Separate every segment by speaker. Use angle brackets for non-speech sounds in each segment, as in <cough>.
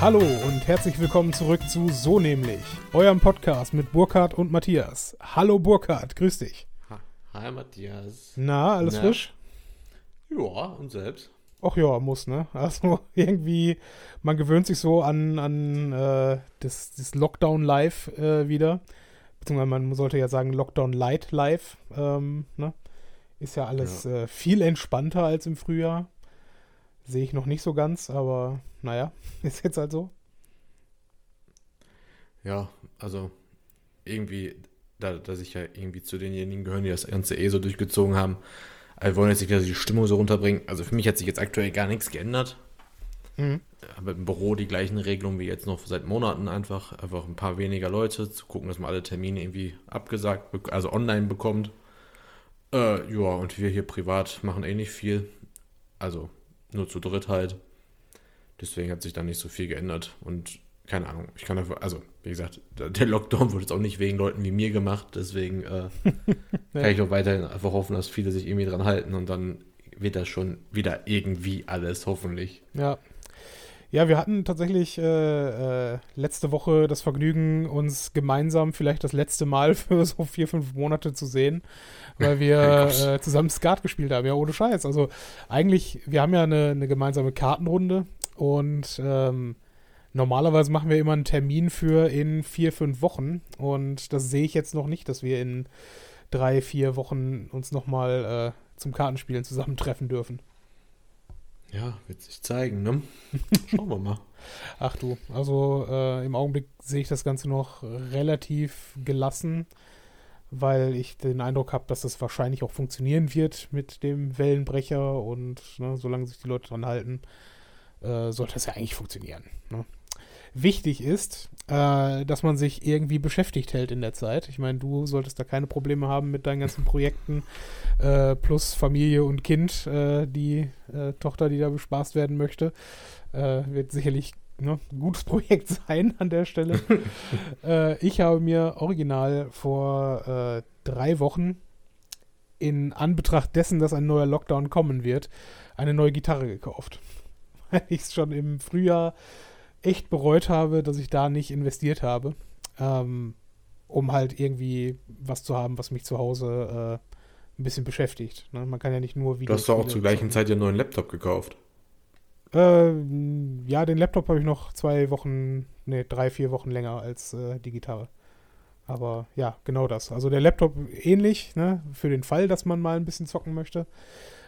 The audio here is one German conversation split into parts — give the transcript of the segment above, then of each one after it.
Speaker 1: Hallo und herzlich willkommen zurück zu So nämlich, eurem Podcast mit Burkhard und Matthias. Hallo Burkhard, grüß dich.
Speaker 2: Hi Matthias.
Speaker 1: Na, alles
Speaker 2: Na?
Speaker 1: frisch?
Speaker 2: Ja, und selbst?
Speaker 1: Ach ja, muss, ne? Also <laughs> irgendwie, man gewöhnt sich so an, an äh, das, das Lockdown Live äh, wieder. Beziehungsweise man sollte ja sagen Lockdown Light Live. Ähm, ne? Ist ja alles Äh, viel entspannter als im Frühjahr. Sehe ich noch nicht so ganz, aber naja, <laughs> ist jetzt halt so.
Speaker 2: Ja, also irgendwie, da, dass ich ja irgendwie zu denjenigen gehören, die das Ganze eh so durchgezogen haben. Wir wollen jetzt nicht dass die Stimmung so runterbringen. Also für mich hat sich jetzt aktuell gar nichts geändert.
Speaker 1: Mhm.
Speaker 2: Aber im Büro die gleichen Regelungen wie jetzt noch seit Monaten einfach. Einfach ein paar weniger Leute, zu gucken, dass man alle Termine irgendwie abgesagt, also online bekommt. Äh, ja, und wir hier privat machen eh nicht viel. Also nur zu dritt halt. Deswegen hat sich da nicht so viel geändert. Und keine Ahnung, ich kann dafür, also wie gesagt, der Lockdown wurde jetzt auch nicht wegen Leuten wie mir gemacht. Deswegen äh, <laughs> kann ich auch weiterhin einfach hoffen, dass viele sich irgendwie dran halten und dann wird das schon wieder irgendwie alles, hoffentlich.
Speaker 1: Ja. Ja, wir hatten tatsächlich äh, äh, letzte Woche das Vergnügen, uns gemeinsam vielleicht das letzte Mal <laughs> für so vier, fünf Monate zu sehen, weil wir <laughs> äh, zusammen Skat gespielt haben. Ja, ohne Scheiß. Also eigentlich, wir haben ja eine, eine gemeinsame Kartenrunde und ähm, normalerweise machen wir immer einen Termin für in vier, fünf Wochen und das sehe ich jetzt noch nicht, dass wir in drei, vier Wochen uns nochmal äh, zum Kartenspielen zusammentreffen dürfen.
Speaker 2: Ja, wird sich zeigen, ne? <laughs> Schauen wir mal.
Speaker 1: Ach du, also äh, im Augenblick sehe ich das Ganze noch relativ gelassen, weil ich den Eindruck habe, dass das wahrscheinlich auch funktionieren wird mit dem Wellenbrecher und ne, solange sich die Leute dran halten, äh, sollte das ja eigentlich funktionieren. Ne? Wichtig ist, äh, dass man sich irgendwie beschäftigt hält in der Zeit. Ich meine, du solltest da keine Probleme haben mit deinen ganzen Projekten <laughs> äh, plus Familie und Kind, äh, die äh, Tochter, die da bespaßt werden möchte. Äh, wird sicherlich ne, ein gutes <laughs> Projekt sein an der Stelle. <laughs> äh, ich habe mir original vor drei Wochen in Anbetracht dessen, dass ein neuer Lockdown kommen wird, eine neue Gitarre gekauft. Weil ich es schon im Frühjahr echt bereut habe, dass ich da nicht investiert habe, ähm, um halt irgendwie was zu haben, was mich zu Hause äh, ein bisschen beschäftigt. Ne? Man kann ja nicht nur
Speaker 2: Du hast doch auch zur gleichen. Zeit dir einen neuen Laptop gekauft.
Speaker 1: Äh, ja, den Laptop habe ich noch zwei Wochen, nee, drei, vier Wochen länger als äh, die Gitarre. Aber ja, genau das. Also der Laptop ähnlich, ne, für den Fall, dass man mal ein bisschen zocken möchte.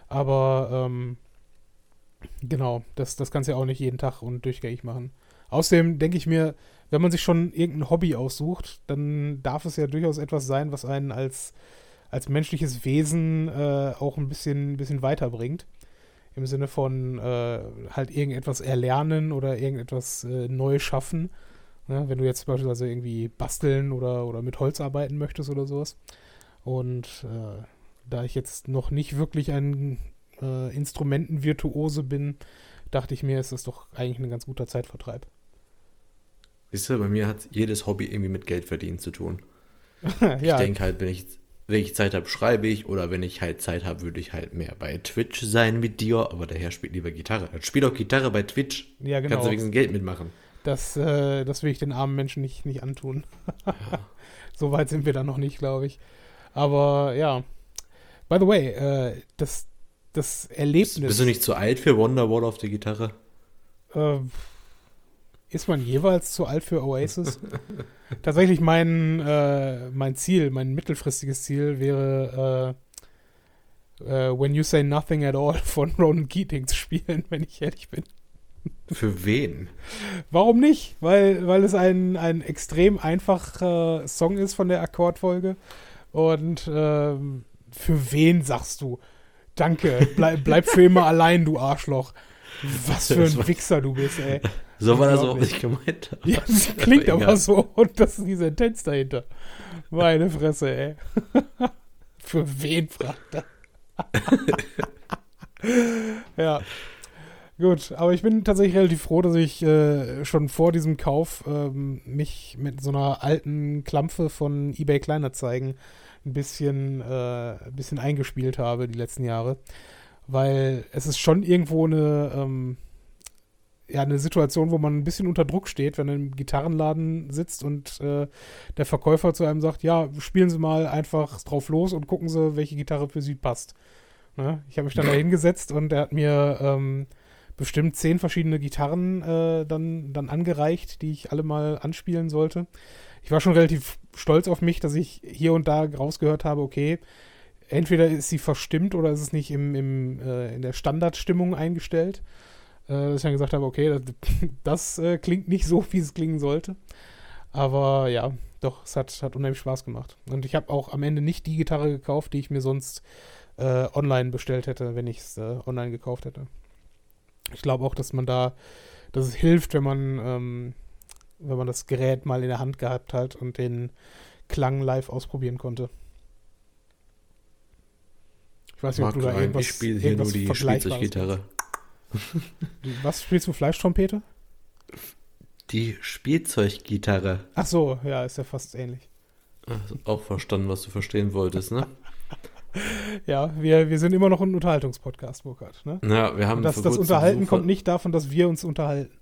Speaker 1: Aber ähm, genau, das, das kannst du ja auch nicht jeden Tag und durchgängig machen. Außerdem denke ich mir, wenn man sich schon irgendein Hobby aussucht, dann darf es ja durchaus etwas sein, was einen als, als menschliches Wesen äh, auch ein bisschen, ein bisschen weiterbringt. Im Sinne von äh, halt irgendetwas erlernen oder irgendetwas äh, neu schaffen. Ne? Wenn du jetzt beispielsweise irgendwie basteln oder, oder mit Holz arbeiten möchtest oder sowas. Und äh, da ich jetzt noch nicht wirklich ein äh, Instrumentenvirtuose bin, dachte ich mir, ist das doch eigentlich ein ganz guter Zeitvertreib.
Speaker 2: Siehst du, bei mir hat jedes Hobby irgendwie mit Geld verdienen zu tun. <laughs>
Speaker 1: ja,
Speaker 2: Ich denke halt, wenn ich, wenn ich Zeit habe, schreibe ich. Oder wenn ich halt Zeit habe, würde ich halt mehr bei Twitch sein mit dir. Aber der Herr spielt lieber Gitarre. Er spielt auch Gitarre bei Twitch.
Speaker 1: ja,
Speaker 2: Kannst
Speaker 1: genau.
Speaker 2: du wegen Geld mitmachen.
Speaker 1: Das, äh, das will ich den armen Menschen nicht, nicht antun. <laughs> so weit sind wir da noch nicht, glaube ich. Aber ja. By the way, äh, das, das Erlebnis.
Speaker 2: Bist du nicht zu alt für Wonderwall auf der Gitarre?
Speaker 1: Äh, ist man jeweils zu alt für Oasis? <laughs> Tatsächlich mein, äh, mein Ziel, mein mittelfristiges Ziel wäre äh, äh, When You Say Nothing at All von Ronan Keating zu spielen, wenn ich ehrlich bin.
Speaker 2: Für wen?
Speaker 1: Warum nicht? Weil, weil es ein, ein extrem einfacher Song ist von der Akkordfolge. Und ähm, für wen sagst du? Danke, bleib, bleib für immer <laughs> allein, du Arschloch. Was für ein Wichser du bist, ey.
Speaker 2: So war das auch
Speaker 1: Unglaublich.
Speaker 2: nicht gemeint. <laughs>
Speaker 1: Ja, das klingt
Speaker 2: egal.
Speaker 1: aber so. <laughs> Und das ist die Sentenz dahinter. Meine Fresse, ey. <laughs> Für wen, fragt er. ja. Gut, aber ich bin tatsächlich relativ froh, dass ich äh, schon vor diesem Kauf ähm, mich mit so einer alten Klampfe von eBay Kleinanzeigen ein bisschen, äh, ein bisschen eingespielt habe die letzten Jahre. Weil es ist schon irgendwo eine, ähm, ja eine Situation, wo man ein bisschen unter Druck steht, wenn er im Gitarrenladen sitzt und äh, der Verkäufer zu einem sagt, ja, spielen Sie mal einfach drauf los und gucken Sie, welche Gitarre für Sie passt. Ne? Ich habe mich dann da hingesetzt und er hat mir ähm, bestimmt zehn verschiedene Gitarren äh, dann, dann angereicht, die ich alle mal anspielen sollte. Ich war schon relativ stolz auf mich, dass ich hier und da rausgehört habe, okay, entweder ist sie verstimmt oder ist es nicht im, im, äh, in der Standardstimmung eingestellt. Äh, dass ich dann gesagt habe, okay, das, <laughs> das äh, klingt nicht so, wie es klingen sollte. Aber ja, doch, es hat, hat unheimlich Spaß gemacht. Und ich habe auch am Ende nicht die Gitarre gekauft, die ich mir sonst äh, online bestellt hätte, wenn ich es äh, online gekauft hätte. Ich glaube auch, dass man da, dass es hilft, wenn man, ähm, wenn man das Gerät mal in der Hand gehabt hat und den Klang live ausprobieren konnte.
Speaker 2: Ich weiß nicht, ob du da irgendwas, ich spiele hier nur die Spielzeuggitarre.
Speaker 1: Was spielst du, Fleischtrompete?
Speaker 2: Die Spielzeuggitarre.
Speaker 1: Ach so, ja, ist ja fast ähnlich.
Speaker 2: Also auch verstanden, was du verstehen wolltest, ne? <laughs>
Speaker 1: ja, wir, wir sind immer noch ein Unterhaltungspodcast, Burkhard. Ne?
Speaker 2: Ja, wir haben
Speaker 1: das, das Unterhalten kommt nicht davon, dass wir uns unterhalten.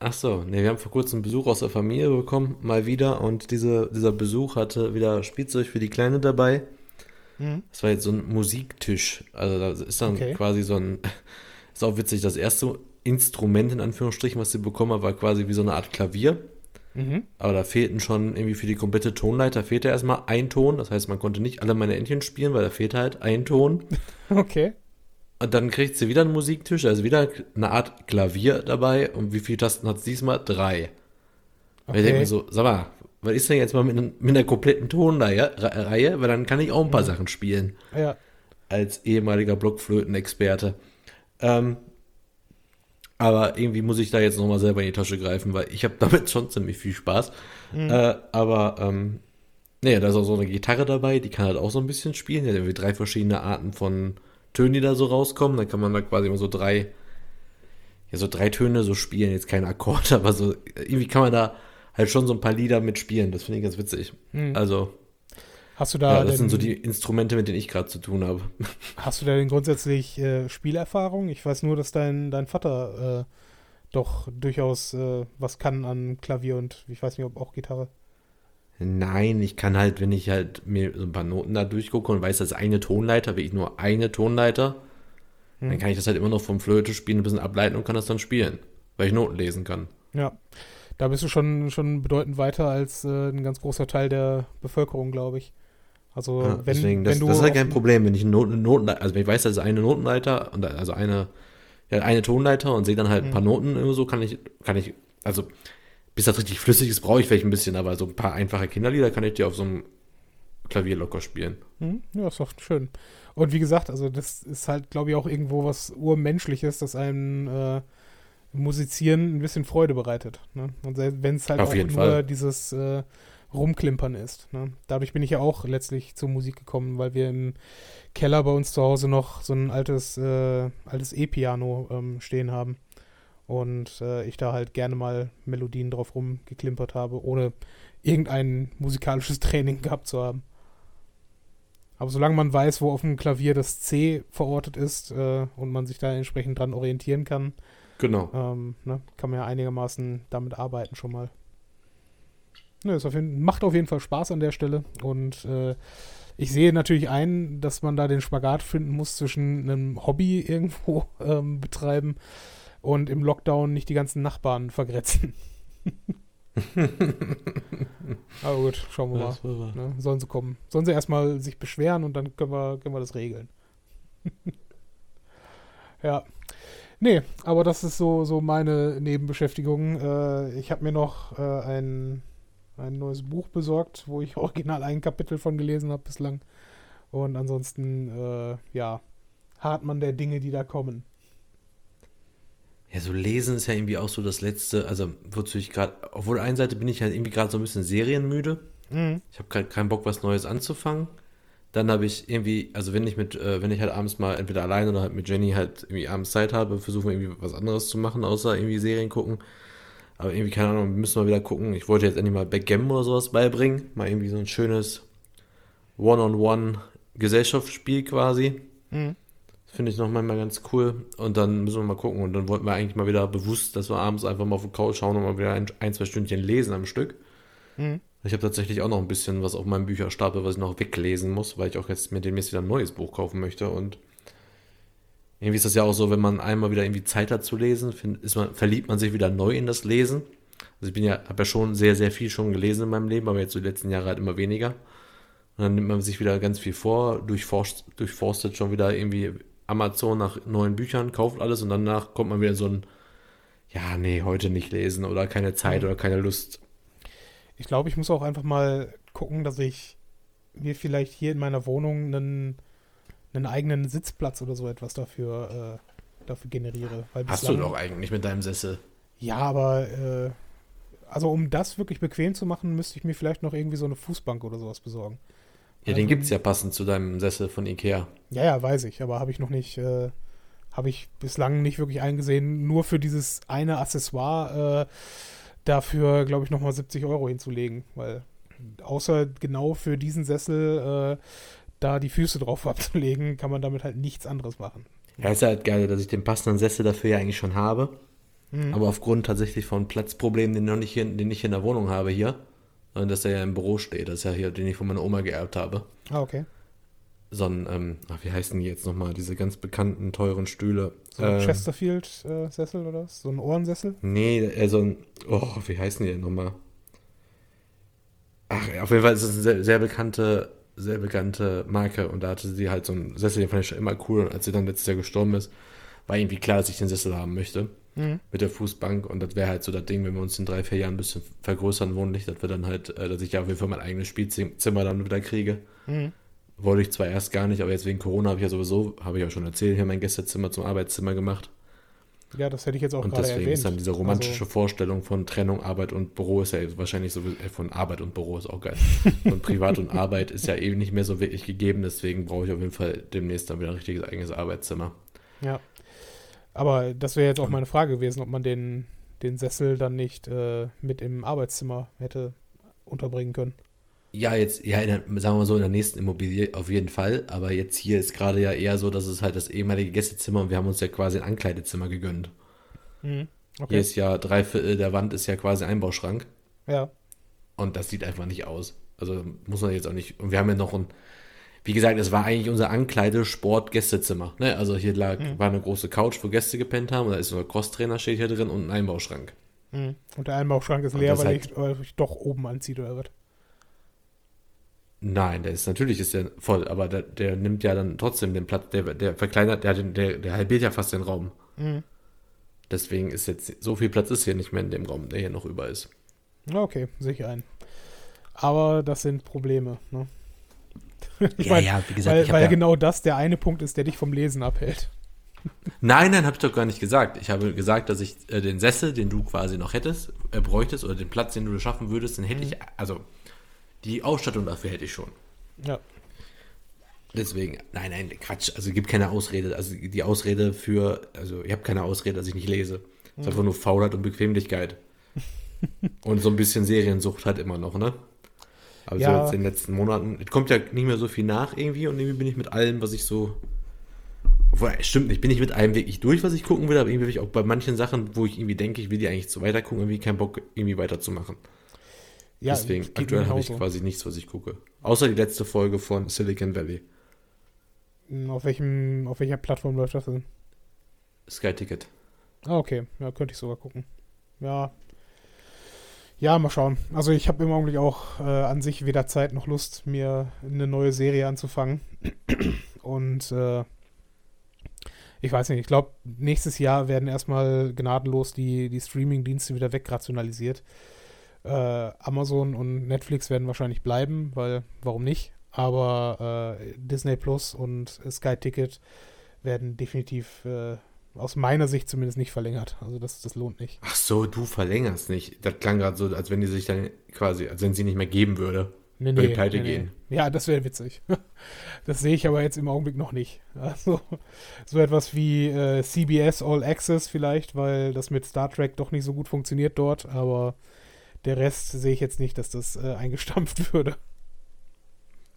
Speaker 2: Ach so, ne, wir haben vor kurzem Besuch aus der Familie bekommen, mal wieder. Und diese, dieser Besuch hatte wieder Spielzeug für die Kleine dabei. Mhm. Das war jetzt so ein Musiktisch. Also da ist dann okay. quasi so ein, ist auch witzig, das erste Instrument in Anführungsstrichen, was sie bekommen hat, war quasi wie so eine Art Klavier. Mhm. Aber da fehlten schon irgendwie für die komplette Tonleiter fehlte erstmal ein Ton. Das heißt, man konnte nicht alle meine Entchen spielen, weil da fehlte halt ein Ton. <laughs>
Speaker 1: Okay.
Speaker 2: Und dann kriegt sie wieder einen Musiktisch, also wieder eine Art Klavier dabei. Und wie viele Tasten hat es diesmal? Drei. Okay. ich denke mir so, sag mal, was ist denn jetzt mal mit, mit einer kompletten Tonreihe? Weil dann kann ich auch ein paar mhm. Sachen spielen.
Speaker 1: Ja.
Speaker 2: Als ehemaliger Blockflötenexperte. Ähm, aber irgendwie muss ich da jetzt nochmal selber in die Tasche greifen, weil ich habe <laughs> damit schon ziemlich viel Spaß. Mhm. Äh, aber, ähm, naja, da ist auch so eine Gitarre dabei, die kann halt auch so ein bisschen spielen. Ja, haben drei verschiedene Arten von Tönen, die da so rauskommen. Dann kann man da quasi immer so drei, ja, so drei Töne so spielen. Jetzt kein Akkord, <laughs> aber so, irgendwie kann man da halt schon so ein paar Lieder mitspielen. Das finde ich ganz witzig. Mhm. Also,
Speaker 1: Hast du da.
Speaker 2: Ja, das denn, sind so die Instrumente, mit denen ich gerade zu tun habe. <laughs>
Speaker 1: Hast du da denn grundsätzlich äh, Spielerfahrung? Ich weiß nur, dass dein, dein Vater äh, doch durchaus äh, was kann an Klavier und ich weiß nicht, ob auch Gitarre.
Speaker 2: Nein, ich kann halt, wenn ich halt mir so ein paar Noten da durchgucke und weiß, das ist eine Tonleiter, will ich nur eine Tonleiter, hm. dann kann ich das halt immer noch vom Flöte spielen, ein bisschen ableiten und kann das dann spielen, weil ich Noten lesen kann.
Speaker 1: Ja, da bist du schon, schon bedeutend weiter als äh, ein ganz großer Teil der Bevölkerung, glaube ich. Also ja, wenn,
Speaker 2: deswegen, das,
Speaker 1: wenn du
Speaker 2: das ist halt kein Problem, wenn ich Noten, Noten also wenn ich weiß, das ist eine Notenleiter und also eine ja, eine Tonleiter und sehe dann halt ein paar mhm. Noten immer so, kann ich kann ich also bis das richtig flüssig ist, brauche ich vielleicht ein bisschen, aber so ein paar einfache Kinderlieder kann ich dir auf so einem Klavier locker spielen.
Speaker 1: Mhm, ja, ist doch schön. Und wie gesagt, also das ist halt, glaube ich, auch irgendwo was urmenschliches, dass einem äh, Musizieren ein bisschen Freude bereitet. Ne? Und wenn es halt
Speaker 2: auf
Speaker 1: auch nur
Speaker 2: Fall.
Speaker 1: dieses äh, Rumklimpern ist. Ne? Dadurch bin ich ja auch letztlich zur Musik gekommen, weil wir im Keller bei uns zu Hause noch so ein altes, äh, altes E-Piano ähm, stehen haben. Und äh, ich da halt gerne mal Melodien drauf rumgeklimpert habe, ohne irgendein musikalisches <laughs> Training gehabt zu haben. Aber solange man weiß, wo auf dem Klavier das C verortet ist äh, und man sich da entsprechend dran orientieren kann,
Speaker 2: genau.
Speaker 1: ähm, ne, kann man ja einigermaßen damit arbeiten schon mal. Ne, auf jeden, macht auf jeden Fall Spaß an der Stelle. Und äh, ich sehe natürlich ein, dass man da den Spagat finden muss zwischen einem Hobby <laughs> irgendwo ähm, betreiben und im Lockdown nicht die ganzen Nachbarn vergrätzen. <laughs> Aber gut, schauen wir mal. Ne? Sollen sie kommen. Sollen sie erstmal sich beschweren und dann können wir, können wir das regeln. <laughs> ja. Nee, aber das ist so, so meine Nebenbeschäftigung. Äh, ich habe mir noch äh, ein ein neues Buch besorgt, wo ich <laughs> original ein Kapitel von gelesen habe bislang. Und ansonsten, äh, ja, man der Dinge, die da kommen.
Speaker 2: Ja, so lesen ist ja irgendwie auch so das Letzte, also wozu ich gerade, obwohl der einen Seite bin ich halt irgendwie gerade so ein bisschen serienmüde. Mhm. Ich habe gerade keinen Bock, was Neues anzufangen. Dann habe ich irgendwie, also wenn ich mit, äh, wenn ich halt abends mal entweder alleine oder halt mit Jenny halt irgendwie abends Zeit habe, versuchen irgendwie was anderes zu machen, außer irgendwie Serien gucken. Aber irgendwie, keine Ahnung, müssen wir wieder gucken. Ich wollte jetzt endlich mal Backgammon oder sowas beibringen. Mal irgendwie so ein schönes One-on-One-Gesellschaftsspiel quasi. Mhm. Finde ich noch manchmal ganz cool. Und dann müssen wir mal gucken. Und dann wollten wir eigentlich mal wieder bewusst, dass wir abends einfach mal auf die Couch schauen und mal wieder ein, ein zwei Stündchen lesen am Stück. Mhm. Ich habe tatsächlich auch noch ein bisschen was auf meinem Bücherstapel, was ich noch weglesen muss, weil ich auch jetzt mir demnächst wieder ein neues Buch kaufen möchte. Und irgendwie ist das ja auch so, wenn man einmal wieder irgendwie Zeit hat zu lesen, find, ist man, verliebt man sich wieder neu in das Lesen. Also ich bin ja, habe ja schon sehr, sehr viel schon gelesen in meinem Leben, aber jetzt so die letzten Jahre halt immer weniger. Und dann nimmt man sich wieder ganz viel vor, durchforscht, durchforstet schon wieder irgendwie Amazon nach neuen Büchern, kauft alles und danach kommt man wieder so ein, ja, nee, heute nicht lesen oder keine Zeit mhm. oder keine Lust.
Speaker 1: Ich glaube, ich muss auch einfach mal gucken, dass ich mir vielleicht hier in meiner Wohnung einen, einen eigenen Sitzplatz oder so etwas dafür, äh, dafür generiere.
Speaker 2: Hast du doch eigentlich mit deinem Sessel.
Speaker 1: Ja, aber äh, also um das wirklich bequem zu machen, müsste ich mir vielleicht noch irgendwie so eine Fußbank oder sowas besorgen.
Speaker 2: Ja, also, den gibt es ja passend zu deinem Sessel von Ikea.
Speaker 1: Ja, ja, weiß ich, aber habe ich noch nicht, äh, habe ich bislang nicht wirklich eingesehen, nur für dieses eine Accessoire äh, dafür, glaube ich, nochmal 70 Euro hinzulegen, weil außer genau für diesen Sessel äh, da die Füße drauf <laughs> abzulegen, kann man damit halt nichts anderes machen.
Speaker 2: Ja, ist halt geil, dass ich den passenden Sessel dafür ja eigentlich schon habe. Mhm. Aber aufgrund tatsächlich von Platzproblemen, den, noch nicht hier, den ich in der Wohnung habe hier, und dass er ja im Büro steht, das ist ja hier, den ich von meiner Oma geerbt habe.
Speaker 1: Ah, okay.
Speaker 2: So ein, ähm, ach, wie heißen die jetzt nochmal, diese ganz bekannten, teuren Stühle.
Speaker 1: So ein äh, Chesterfield-Sessel oder was? So ein Ohrensessel?
Speaker 2: Nee, äh, so ein, oh, wie heißen die denn nochmal? Ach, auf jeden Fall ist es eine sehr, sehr bekannte, sehr bekannte Marke und da hatte sie halt so einen Sessel, den fand ich schon immer cool und als sie dann letztes Jahr gestorben ist, war irgendwie klar, dass ich den Sessel haben möchte. Mhm. Mit der Fußbank und das wäre halt so das Ding, wenn wir uns in drei, vier Jahren ein bisschen vergrößern wohnlich, dass wir dann halt, äh, dass ich ja auf jeden Fall mein eigenes Spielzimmer dann wieder kriege. Mhm. Wollte ich zwar erst gar nicht, aber jetzt wegen Corona habe ich ja sowieso, habe ich ja schon erzählt, hier mein Gästezimmer zum Arbeitszimmer gemacht.
Speaker 1: Ja, das hätte ich jetzt auch
Speaker 2: und gerade erwähnt. Und deswegen ist dann diese romantische also, Vorstellung von Trennung, Arbeit und Büro ist ja wahrscheinlich so, äh, von Arbeit und Büro ist auch geil. <laughs> und Privat und Arbeit ist ja eben nicht mehr so wirklich gegeben, deswegen brauche ich auf jeden Fall demnächst dann wieder ein richtiges eigenes Arbeitszimmer.
Speaker 1: Ja. Aber das wäre jetzt auch meine Frage gewesen, ob man den, den Sessel dann nicht äh, mit im Arbeitszimmer hätte unterbringen können.
Speaker 2: Ja, jetzt, ja, der, sagen wir mal so, in der nächsten Immobilie auf jeden Fall. Aber jetzt hier ist gerade ja eher so, dass es halt das ehemalige Gästezimmer und wir haben uns ja quasi ein Ankleidezimmer gegönnt. Mhm, okay. Hier ist ja drei Viertel der Wand ist ja quasi Einbauschrank.
Speaker 1: Ja.
Speaker 2: Und das sieht einfach nicht aus. Also muss man jetzt auch nicht. Und wir haben ja noch ein, wie gesagt, es war eigentlich unser Ankleide-Sport-Gästezimmer. Ne? Also hier lag, mhm. war eine große Couch, wo Gäste gepennt haben. Und da ist so ein Crosstrainer steht hier drin und ein Einbauschrank.
Speaker 1: Mhm. Und der Einbauschrank ist leer, weil, halt, ich, weil ich doch oben anzieht oder was?
Speaker 2: Nein, der ist natürlich ist der voll, aber der, der nimmt ja dann trotzdem den Platz, der, der verkleinert, der, der, der halbiert ja fast den Raum. Mhm. Deswegen ist jetzt, so viel Platz ist hier nicht mehr in dem Raum, der hier noch über ist.
Speaker 1: Okay, sicher ein. Aber das sind Probleme, ne? <laughs>
Speaker 2: ja, mein, ja, wie gesagt,
Speaker 1: weil, weil ja genau das der eine Punkt ist, der dich vom Lesen abhält. <laughs>
Speaker 2: Nein, nein, habe ich doch gar nicht gesagt. Ich habe gesagt, dass ich äh, den Sessel, den du quasi noch hättest, äh, bräuchtest, oder den Platz, den du schaffen würdest, den hätte mhm. ich, also die Ausstattung dafür hätte ich schon.
Speaker 1: Ja.
Speaker 2: Deswegen, nein, nein, Quatsch. Also gibt keine Ausrede. Also die Ausrede für, also ich habe keine Ausrede, dass ich nicht lese. Es ist einfach nur Faulheit und Bequemlichkeit. <laughs> und so ein bisschen Seriensucht halt immer noch, ne? Aber ja. so jetzt in den letzten Monaten, es kommt ja nicht mehr so viel nach irgendwie und irgendwie bin ich mit allem, was ich so. Obwohl, stimmt nicht, bin ich mit allem wirklich durch, was ich gucken will, aber irgendwie bin ich auch bei manchen Sachen, wo ich irgendwie denke, ich will die eigentlich zu weiter gucken, irgendwie keinen Bock, irgendwie weiterzumachen. Ja, Deswegen, aktuell habe ich quasi nichts, was ich gucke. Außer die letzte Folge von Silicon Valley.
Speaker 1: Hm, auf, welchem, auf welcher Plattform läuft das denn?
Speaker 2: Sky Ticket.
Speaker 1: Ah, okay. Ja, könnte ich sogar gucken. Ja. Ja, mal schauen. Also ich habe im Augenblick auch äh, an sich weder Zeit noch Lust, mir eine neue Serie anzufangen. <clears throat> Und äh, ich weiß nicht, ich glaube, nächstes Jahr werden erstmal gnadenlos die, die Streaming-Dienste wieder wegrationalisiert. Äh, Amazon und Netflix werden wahrscheinlich bleiben, weil warum nicht? Aber äh, Disney Plus und Sky Ticket werden definitiv äh, aus meiner Sicht zumindest nicht verlängert. Also das, das lohnt nicht.
Speaker 2: Ach so, du verlängerst nicht. Das klang gerade so, als wenn die sich dann quasi, als wenn sie nicht mehr geben würde. Nee, nee, die Pleite nee, gehen.
Speaker 1: Nee. Ja, das wäre witzig. <laughs> Das sehe ich aber jetzt im Augenblick noch nicht. Also so etwas wie äh, CBS All Access vielleicht, weil das mit Star Trek doch nicht so gut funktioniert dort, aber der Rest sehe ich jetzt nicht, dass das äh, eingestampft <laughs> würde.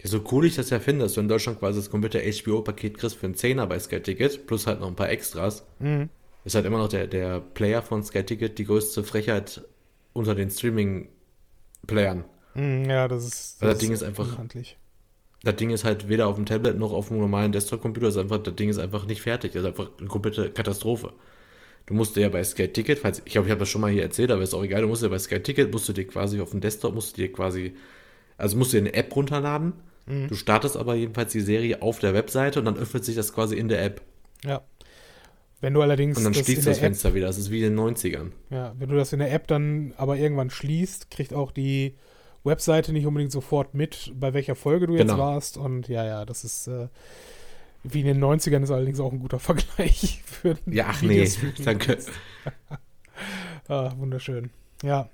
Speaker 2: Ja, so cool ich das ja finde, dass du in Deutschland quasi das komplette HBO-Paket kriegst für einen Zehner bei Sky Ticket, plus halt noch ein paar Extras,
Speaker 1: Mhm.
Speaker 2: ist halt immer noch der, der Player von Sky Ticket die größte Frechheit unter den Streaming-Playern.
Speaker 1: Mhm, Ja, das ist.
Speaker 2: Weil das Ding ist einfach-
Speaker 1: unhandlich.
Speaker 2: Das Ding ist halt weder auf dem Tablet noch auf dem normalen Desktop-Computer, ist einfach, das Ding ist einfach nicht fertig. Das ist einfach eine komplette Katastrophe. Du musst dir ja bei Sky Ticket, falls, ich glaube, ich habe das schon mal hier erzählt, aber ist auch egal, du musst ja bei Sky Ticket, musst du dir quasi auf dem Desktop, musst du dir quasi, also musst du dir eine App runterladen.
Speaker 1: Mhm.
Speaker 2: Du startest aber jedenfalls die Serie auf der Webseite und dann öffnet sich das quasi in der App.
Speaker 1: Ja. Wenn du allerdings
Speaker 2: Und dann schließt das Fenster wieder. Das ist wie in den 90ern.
Speaker 1: App, ja, wenn du das in der App dann aber irgendwann schließt, kriegt auch die Webseite nicht unbedingt sofort mit, bei welcher Folge du jetzt
Speaker 2: Genau.
Speaker 1: warst. Und ja, ja, das ist äh, wie in den 90ern ist allerdings auch ein guter Vergleich <laughs> für
Speaker 2: Ja, ach nee, danke. <laughs>
Speaker 1: Ah, wunderschön. Ja.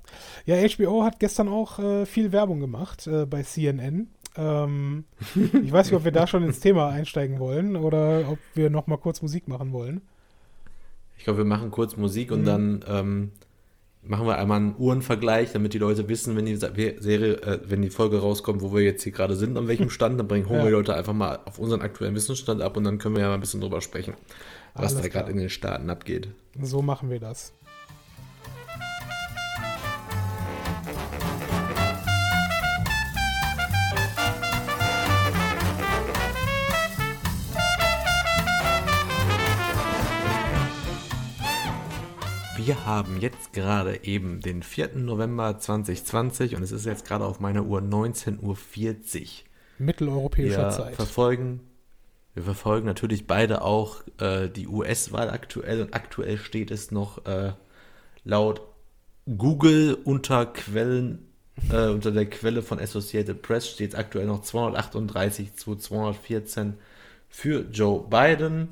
Speaker 1: Ja, HBO hat gestern auch äh, viel Werbung gemacht äh, bei CNN. Ähm, ich weiß nicht, ob wir da schon ins Thema einsteigen wollen oder ob wir noch mal kurz Musik machen wollen.
Speaker 2: Ich glaube, wir machen kurz Musik und
Speaker 1: Mhm.
Speaker 2: dann ähm, machen wir einmal einen Uhrenvergleich, damit die Leute wissen, wenn die Serie, äh, wenn die Folge rauskommt, wo wir jetzt hier gerade sind, an welchem Stand, dann bringen, holen
Speaker 1: Ja.
Speaker 2: wir die Leute einfach mal auf unseren aktuellen Wissensstand ab und dann können wir ja mal ein bisschen drüber sprechen, was
Speaker 1: Alles
Speaker 2: da gerade in den Staaten abgeht.
Speaker 1: So machen wir das.
Speaker 2: Wir haben jetzt gerade eben den 4. November 2020 und es ist jetzt gerade auf meiner Uhr 19.40 Uhr.
Speaker 1: Mitteleuropäischer
Speaker 2: wir
Speaker 1: Zeit.
Speaker 2: verfolgen, wir verfolgen natürlich beide auch äh, die US-Wahl aktuell und aktuell steht es noch äh, laut Google unter Quellen, äh, unter der Quelle von Associated Press steht es aktuell noch 238 zu 214 für Joe Biden.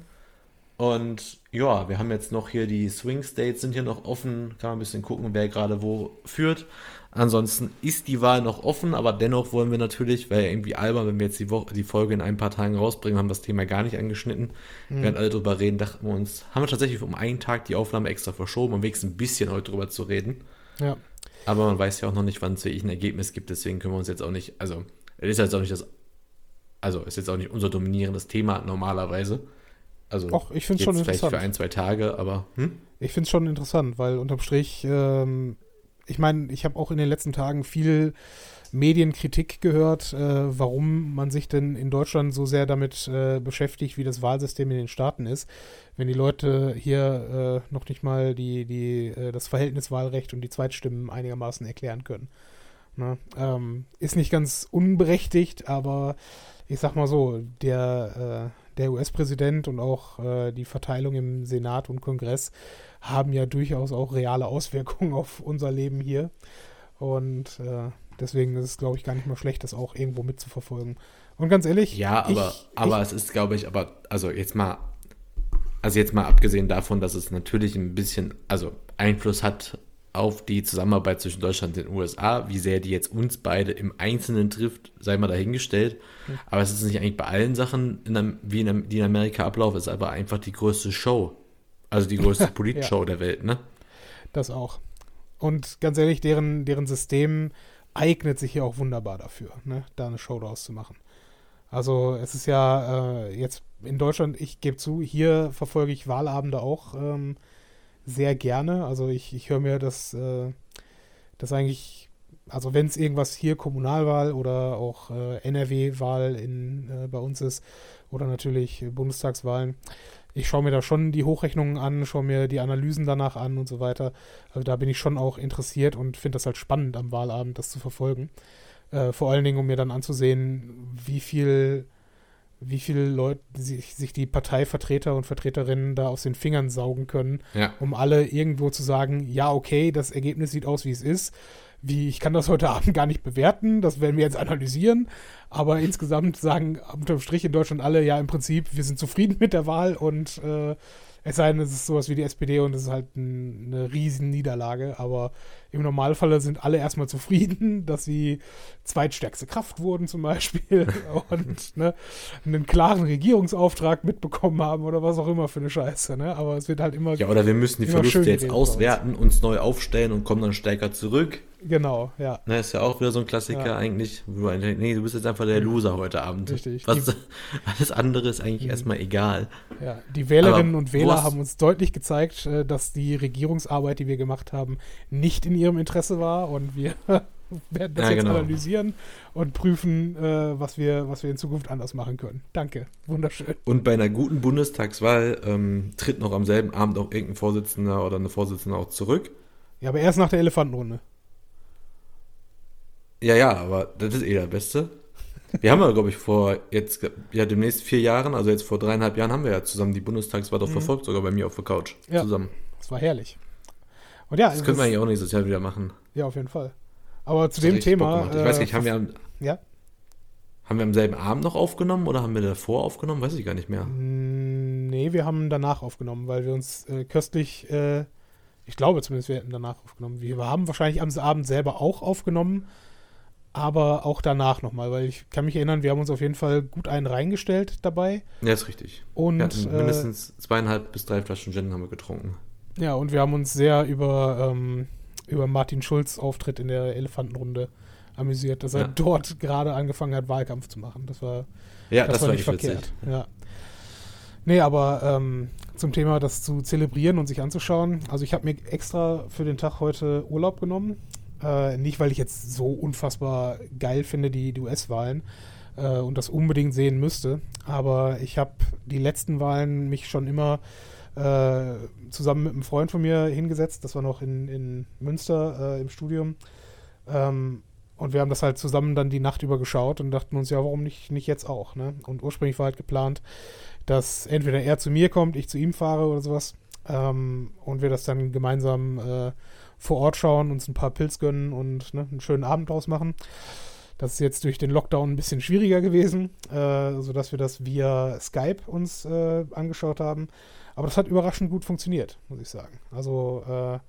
Speaker 2: Und ja, wir haben jetzt noch hier die Swing States sind hier noch offen. Kann man ein bisschen gucken, wer gerade wo führt. Ansonsten ist die Wahl noch offen, aber dennoch wollen wir natürlich, weil irgendwie albern, wenn wir jetzt die, Woche, die Folge in ein paar Tagen rausbringen, haben das Thema gar nicht angeschnitten. Während alle drüber reden, dachten wir uns, haben wir tatsächlich um einen Tag die Aufnahme extra verschoben, um wenigstens ein bisschen heute drüber zu reden.
Speaker 1: Ja.
Speaker 2: Aber man weiß ja auch noch nicht, wann es wirklich ein Ergebnis gibt, deswegen können wir uns jetzt auch nicht, also, es ist jetzt auch nicht das, also, ist jetzt auch nicht unser dominierendes Thema normalerweise. Also,
Speaker 1: Och, ich find's
Speaker 2: jetzt
Speaker 1: schon
Speaker 2: vielleicht
Speaker 1: interessant.
Speaker 2: für ein, zwei Tage, aber, hm?
Speaker 1: Ich finde es schon interessant, weil unterm Strich, ähm, ich meine, ich habe auch in den letzten Tagen viel Medienkritik gehört, äh, warum man sich denn in Deutschland so sehr damit äh, beschäftigt, wie das Wahlsystem in den Staaten ist, wenn die Leute hier äh, noch nicht mal die, die, äh, das Verhältniswahlrecht und die Zweitstimmen einigermaßen erklären können. Ne? Ähm, ist nicht ganz unberechtigt, aber ich sag mal so, der, äh, der US-Präsident und auch äh, die Verteilung im Senat und Kongress haben ja durchaus auch reale Auswirkungen <laughs> auf unser Leben hier. Und äh, deswegen ist es, glaube ich, gar nicht mal schlecht, das auch irgendwo mitzuverfolgen. Und ganz ehrlich,
Speaker 2: Ja, aber,
Speaker 1: ich,
Speaker 2: aber es ist, glaube ich, aber, also jetzt mal, also jetzt mal abgesehen davon, dass es natürlich ein bisschen, also Einfluss hat auf die Zusammenarbeit zwischen Deutschland und den USA, wie sehr die jetzt uns beide im Einzelnen trifft, sei mal dahingestellt. Aber es ist nicht eigentlich bei allen Sachen, in, wie in, die in Amerika ablaufen, es ist aber einfach die größte Show. Also die größte <laughs> Politshow der Welt, ne?
Speaker 1: Das auch. Und ganz ehrlich, deren, deren System eignet sich ja auch wunderbar dafür, ne, da eine Show draus zu machen. Also es ist ja äh, jetzt in Deutschland, ich gebe zu, hier verfolge ich Wahlabende auch ähm, sehr gerne. Also ich, ich höre mir das, äh, das eigentlich, also wenn es irgendwas hier Kommunalwahl oder auch äh, NRW-Wahl in äh, bei uns ist oder natürlich Bundestagswahlen, ich schaue mir da schon die Hochrechnungen an, schaue mir die Analysen danach an und so weiter. Also da bin ich schon auch interessiert und finde das halt spannend am Wahlabend, das zu verfolgen. Äh, vor allen Dingen, um mir dann anzusehen, wie viel, wie viele Leute sich, sich die Parteivertreter und Vertreterinnen da aus den Fingern saugen können,
Speaker 2: Ja.
Speaker 1: um alle irgendwo zu sagen, ja, okay, das Ergebnis sieht aus, wie es ist. Wie, ich kann das heute <laughs> Abend gar nicht bewerten, das werden wir jetzt analysieren. Aber insgesamt sagen unterm Strich in Deutschland alle, ja, im Prinzip, wir sind zufrieden mit der Wahl und äh, es sei denn, es ist sowas wie die SPD und es ist halt ein, eine riesen Niederlage. Aber im Normalfall sind alle erstmal zufrieden, <laughs> dass sie zweitstärkste Kraft wurden zum Beispiel <laughs> und ne, einen klaren Regierungsauftrag mitbekommen haben oder was auch immer für eine Scheiße. Ne? Aber es wird halt immer
Speaker 2: Ja, oder wir müssen die Verluste jetzt auswerten, uns neu aufstellen und kommen dann stärker zurück.
Speaker 1: Genau, ja.
Speaker 2: Na, ist ja auch wieder so ein Klassiker
Speaker 1: Ja.
Speaker 2: eigentlich. Wo denkst, nee, du bist jetzt einfach der Loser heute Abend.
Speaker 1: Richtig.
Speaker 2: Was, <laughs> alles andere ist eigentlich
Speaker 1: Mhm.
Speaker 2: erstmal egal.
Speaker 1: Ja, die Wählerinnen
Speaker 2: Aber
Speaker 1: und Wähler haben uns deutlich gezeigt, äh, dass die Regierungsarbeit, die wir gemacht haben, nicht in ihrem Interesse war und wir <laughs> werden das
Speaker 2: Ja,
Speaker 1: jetzt
Speaker 2: genau.
Speaker 1: analysieren und prüfen, äh, was, wir, was wir in Zukunft anders machen können. Danke, wunderschön.
Speaker 2: Und bei einer guten Bundestagswahl ähm, tritt noch am selben Abend auch irgendein Vorsitzender oder eine Vorsitzende auch zurück.
Speaker 1: Ja, aber erst nach der Elefantenrunde.
Speaker 2: Ja, ja, aber das ist eh der Beste. Wir haben ja, glaube ich, vor jetzt, ja, demnächst vier Jahren, also jetzt vor dreieinhalb Jahren, haben wir ja zusammen die Bundestagswahl doch
Speaker 1: Mhm.
Speaker 2: verfolgt, sogar bei mir auf der Couch.
Speaker 1: Ja.
Speaker 2: Zusammen.
Speaker 1: Das war herrlich. Und ja,
Speaker 2: Das können wir eigentlich auch nächstes Jahr wieder machen.
Speaker 1: ja, auf jeden Fall. Aber zu dem Thema.
Speaker 2: Ich weiß
Speaker 1: äh,
Speaker 2: nicht, haben wir, am,
Speaker 1: ja?
Speaker 2: haben wir am selben Abend noch aufgenommen oder haben wir davor aufgenommen? Weiß ich gar nicht mehr.
Speaker 1: Mm, Nee, wir haben danach aufgenommen, weil wir uns äh, köstlich, äh, ich glaube zumindest, wir hätten danach aufgenommen. Wir haben wahrscheinlich am Abend selber auch aufgenommen, aber auch danach nochmal, weil ich kann mich erinnern, wir haben uns auf jeden Fall gut einen reingestellt dabei.
Speaker 2: Ja, ist richtig.
Speaker 1: Und,
Speaker 2: Wir hatten
Speaker 1: äh,
Speaker 2: mindestens zweieinhalb bis drei Flaschen Gin haben wir getrunken.
Speaker 1: ja, und wir haben uns sehr über, ähm, über Martin Schulz Auftritt in der Elefantenrunde amüsiert, dass er
Speaker 2: Ja.
Speaker 1: dort gerade angefangen hat, Wahlkampf zu machen. Das war
Speaker 2: Ja,
Speaker 1: das,
Speaker 2: das,
Speaker 1: war
Speaker 2: war
Speaker 1: nicht
Speaker 2: nicht
Speaker 1: verkehrt.
Speaker 2: witzig.
Speaker 1: Ja. Nee, aber ähm, zum Thema, das zu zelebrieren und sich anzuschauen. Also ich habe mir extra für den Tag heute Urlaub genommen. Äh, nicht, weil ich jetzt so unfassbar geil finde, die, die US-Wahlen äh, und das unbedingt sehen müsste. Aber ich habe die letzten Wahlen mich schon immer äh, zusammen mit einem Freund von mir hingesetzt. Das war noch in, in Münster äh, im Studium. Ähm, und wir haben das halt zusammen dann die Nacht über geschaut und dachten uns, ja, warum nicht, nicht jetzt auch? Ne? Und ursprünglich war halt geplant, dass entweder er zu mir kommt, ich zu ihm fahre oder sowas. Ähm, und wir das dann gemeinsam äh, vor Ort schauen, uns ein paar Pilz gönnen und ne, einen schönen Abend draus machen. Das ist jetzt durch den Lockdown ein bisschen schwieriger gewesen, äh, sodass wir das via Skype uns äh, angeschaut haben. Aber das hat überraschend gut funktioniert, muss ich sagen. Also äh,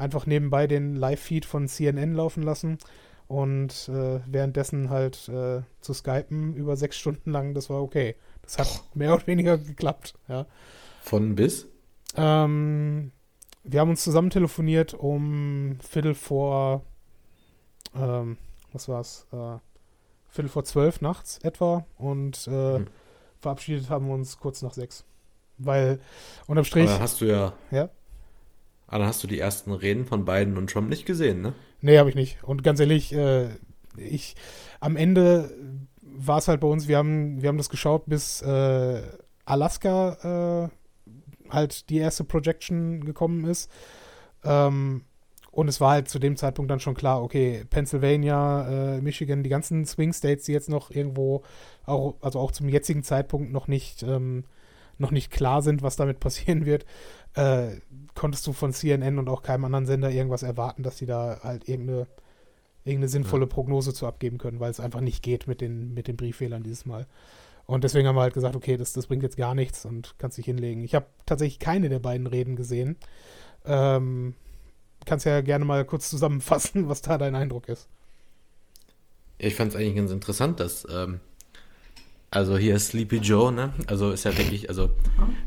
Speaker 1: einfach nebenbei den Live-Feed von CNN laufen lassen und äh, währenddessen halt äh, zu skypen über sechs Stunden lang, das war okay. Das hat mehr oder weniger geklappt, ja.
Speaker 2: Von bis?
Speaker 1: Ähm, wir haben uns zusammen telefoniert um Viertel vor, ähm, was war's, äh, Viertel vor zwölf nachts etwa und äh,
Speaker 2: Hm.
Speaker 1: verabschiedet haben wir uns kurz nach sechs. Weil unterm Strich,
Speaker 2: Aber hast du ja.
Speaker 1: Ja.
Speaker 2: Aber dann hast du die ersten Reden von Biden und Trump nicht gesehen, ne?
Speaker 1: nee, habe ich nicht. Und ganz ehrlich, äh, ich, am Ende war es halt bei uns, wir haben, wir haben das geschaut, bis äh, Alaska äh, halt die erste Projection gekommen ist. Ähm, und es war halt zu dem Zeitpunkt dann schon klar, okay, Pennsylvania, äh, Michigan, die ganzen Swing States, die jetzt noch irgendwo, auch, also auch zum jetzigen Zeitpunkt noch nicht, ähm, noch nicht klar sind, was damit <laughs> passieren wird, äh, konntest du von CNN und auch keinem anderen Sender irgendwas erwarten, dass sie da halt irgendeine, irgendeine sinnvolle Prognose zu abgeben können, weil es einfach nicht geht mit den, mit den Brieffehlern dieses Mal. Und deswegen haben wir halt gesagt, okay, das, das bringt jetzt gar nichts und kannst dich hinlegen. Ich habe tatsächlich keine der beiden Reden gesehen. Ähm, kannst ja gerne mal kurz zusammenfassen, <laughs> was da dein Eindruck ist.
Speaker 2: Ich fand es eigentlich ganz interessant, dass, ähm, also hier ist Sleepy Joe, ne? Also ist ja wirklich, also,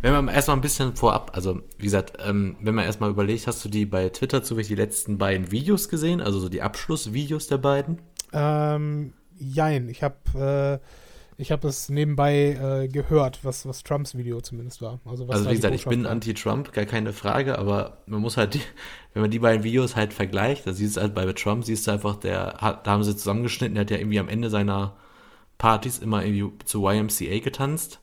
Speaker 2: wenn man erstmal ein bisschen vorab, also wie gesagt, ähm, wenn man erstmal überlegt, hast du die bei Twitter zufällig die letzten beiden Videos gesehen, also so die Abschlussvideos der beiden?
Speaker 1: Ähm, jein, ich habe äh, ich habe es nebenbei äh, gehört, was, was Trumps Video zumindest war. Also, was
Speaker 2: Also wie gesagt, ich bin anti-Trump, gar keine Frage, aber man muss halt, die, wenn man die beiden Videos halt vergleicht, da siehst du halt bei Trump, siehst du einfach, der hat, da haben sie zusammengeschnitten, der hat ja irgendwie am Ende seiner Partys immer irgendwie zu YMCA getanzt.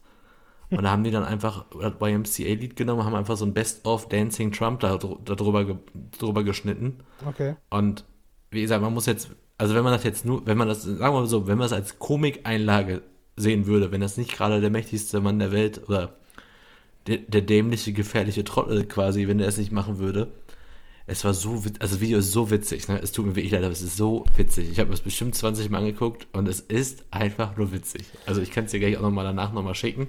Speaker 2: Und da haben die dann einfach das YMCA-Lied genommen, haben einfach so ein Best-of Dancing Trump da, da drüber, ge, drüber geschnitten.
Speaker 1: Okay.
Speaker 2: Und wie gesagt, man muss jetzt, also wenn man das jetzt nur, wenn man das, sagen wir mal so, wenn man es als Komikeinlage sehen würde, wenn das nicht gerade der mächtigste Mann der Welt oder der, der dämliche, gefährliche Trottel quasi, wenn er es nicht machen würde. Es war so, also das Video ist so witzig, ne? Es tut mir wirklich leid, aber es ist so witzig. Ich habe es bestimmt 20 Mal angeguckt und es ist einfach nur witzig. Also ich kann es dir gleich auch nochmal danach nochmal schicken.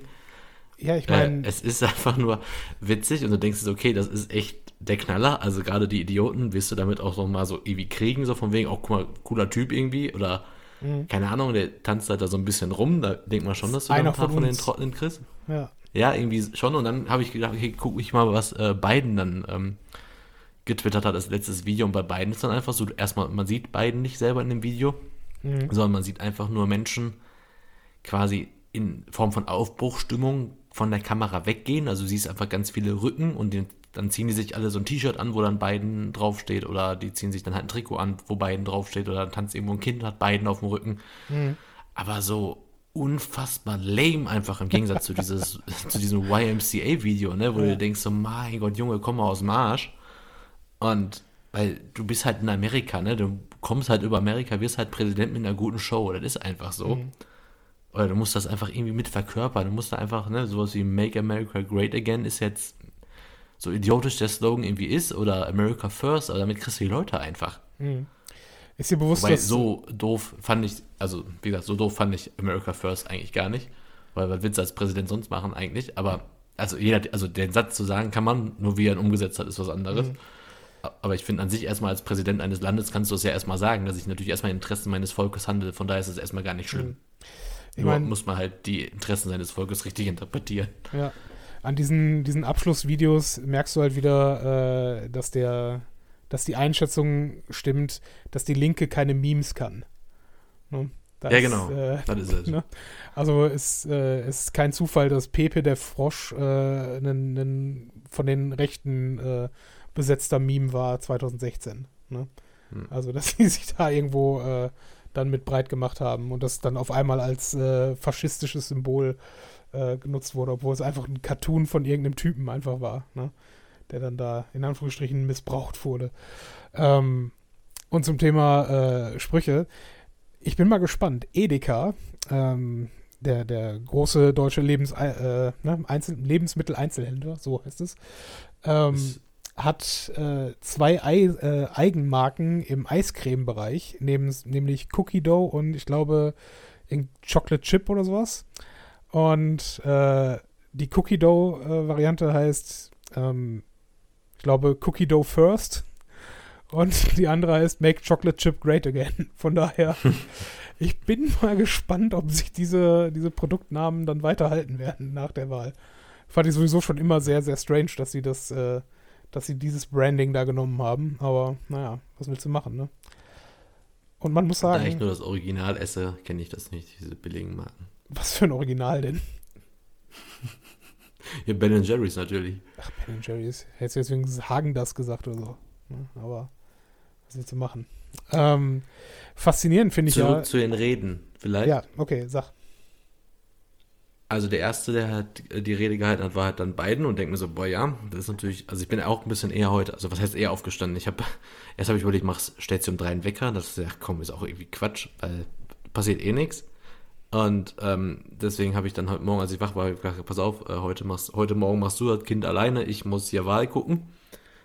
Speaker 1: Ja, ich
Speaker 2: Äh,
Speaker 1: meine,
Speaker 2: es ist einfach nur witzig und du denkst, okay, das ist echt der Knaller. Also gerade die Idioten wirst du damit auch noch mal so irgendwie kriegen, so von wegen, auch guck mal, cooler Typ irgendwie oder
Speaker 1: Mhm.
Speaker 2: keine Ahnung, der tanzt halt da so ein bisschen rum. Da denkt man schon, dass du da ein paar
Speaker 1: von
Speaker 2: von, den. Trotteln kriegst.
Speaker 1: ja.
Speaker 2: Ja, irgendwie schon. Und dann habe ich gedacht, okay, guck ich mal, was äh, Biden dann ähm, getwittert hat als letztes Video und bei beiden ist dann einfach so, erstmal, man sieht beiden nicht selber in dem Video, mhm. sondern man sieht einfach nur Menschen quasi in Form von Aufbruchstimmung von der Kamera weggehen. Also siehst einfach ganz viele Rücken und den, dann ziehen die sich alle so ein T-Shirt an, wo dann beiden draufsteht oder die ziehen sich dann halt ein Trikot an, wo beiden draufsteht oder dann tanzt irgendwo ein Kind, hat beiden auf dem Rücken. Mhm. Aber so unfassbar lame einfach im Gegensatz zu, dieses, <laughs> zu diesem YMCA-Video, ne, wo ja. du denkst so, mein Gott, Junge, komm mal aus dem Arsch. Und weil du bist halt in Amerika, ne? Du kommst halt über Amerika, wirst halt Präsident mit einer guten Show. Das ist einfach so. Mhm. Oder du musst das einfach irgendwie mit verkörpern. Du musst da einfach, ne, sowas wie Make America Great Again ist jetzt so idiotisch der Slogan irgendwie ist oder America First, aber damit kriegst du die Leute einfach. Mhm.
Speaker 1: Ist dir bewusst,
Speaker 2: Wobei, dass so doof fand ich, also wie gesagt, so doof fand ich America First eigentlich gar nicht, weil was willst du als Präsident sonst machen eigentlich? Aber also jeder, also den Satz zu sagen kann man, nur wie er ihn umgesetzt hat, ist was anderes. Mhm. Aber ich finde an sich erstmal als Präsident eines Landes kannst du es ja erstmal sagen, dass ich natürlich erstmal Interessen meines Volkes handle. Von daher ist es erstmal gar nicht schlimm. Mhm. Ich Nur mein, muss man halt die Interessen seines Volkes richtig interpretieren.
Speaker 1: Ja. An diesen, diesen Abschlussvideos merkst du halt wieder, äh, dass der, dass die Einschätzung stimmt, dass die Linke keine Memes kann.
Speaker 2: Ne? ja, genau. Äh, das ist es. <laughs>
Speaker 1: Ne? Also es, äh, ist kein Zufall, dass Pepe der Frosch äh, einen, von den Rechten äh, besetzter Meme war 2016. Ne? Hm. Also, dass sie <laughs> sich da irgendwo äh, dann mit breit gemacht haben und das dann auf einmal als äh, faschistisches Symbol äh, genutzt wurde, obwohl es einfach ein Cartoon von irgendeinem Typen einfach war, ne? der dann da in Anführungsstrichen missbraucht wurde. Ähm, und zum Thema äh, Sprüche. Ich bin mal gespannt. Edeka, ähm, der, der große deutsche Lebens, äh, ne, Einzel Lebensmittel-Einzelhändler, so heißt es, ähm, hat äh, zwei Ei, äh, Eigenmarken im Eiscreme-Bereich, nämlich Cookie Dough und ich glaube Chocolate Chip oder sowas. Und äh, die Cookie Dough-Variante heißt, ähm, ich glaube, Cookie Dough First. Und die andere heißt Make Chocolate Chip Great Again. Von daher, <laughs> ich bin mal gespannt, ob sich diese, diese Produktnamen dann weiterhalten werden nach der Wahl. Fand ich sowieso schon immer sehr, sehr strange, dass sie das äh, dass sie dieses Branding da genommen haben. Aber naja, was willst du machen, ne? Und man muss sagen.
Speaker 2: Da ich nur das Original esse, kenne ich das nicht, diese billigen Marken.
Speaker 1: Was für ein Original denn? <laughs>
Speaker 2: ja, Ben Jerry's natürlich.
Speaker 1: Ach, Ben Jerry's. Hättest du jetzt wegen Hagen das gesagt oder so. Ne? Aber was willst du machen? Ähm, faszinierend finde ich
Speaker 2: Zurück
Speaker 1: ja.
Speaker 2: Zurück zu den Reden, vielleicht.
Speaker 1: Ja, okay, sag.
Speaker 2: Also der erste, der halt die Rede gehalten hat, war halt dann Biden und denkt mir so, boah ja, das ist natürlich, also ich bin auch ein bisschen eher heute, also was heißt eher aufgestanden? Ich habe, <laughs> erst habe ich überlegt, machst, stellst du um drei einen Wecker, das ist ja, komm, ist auch irgendwie Quatsch, weil passiert eh nichts. Und ähm, deswegen habe ich dann heute Morgen, als ich wach war, gesagt, pass auf, äh, heute, machst, heute Morgen machst du das Kind alleine, ich muss hier Wahl gucken.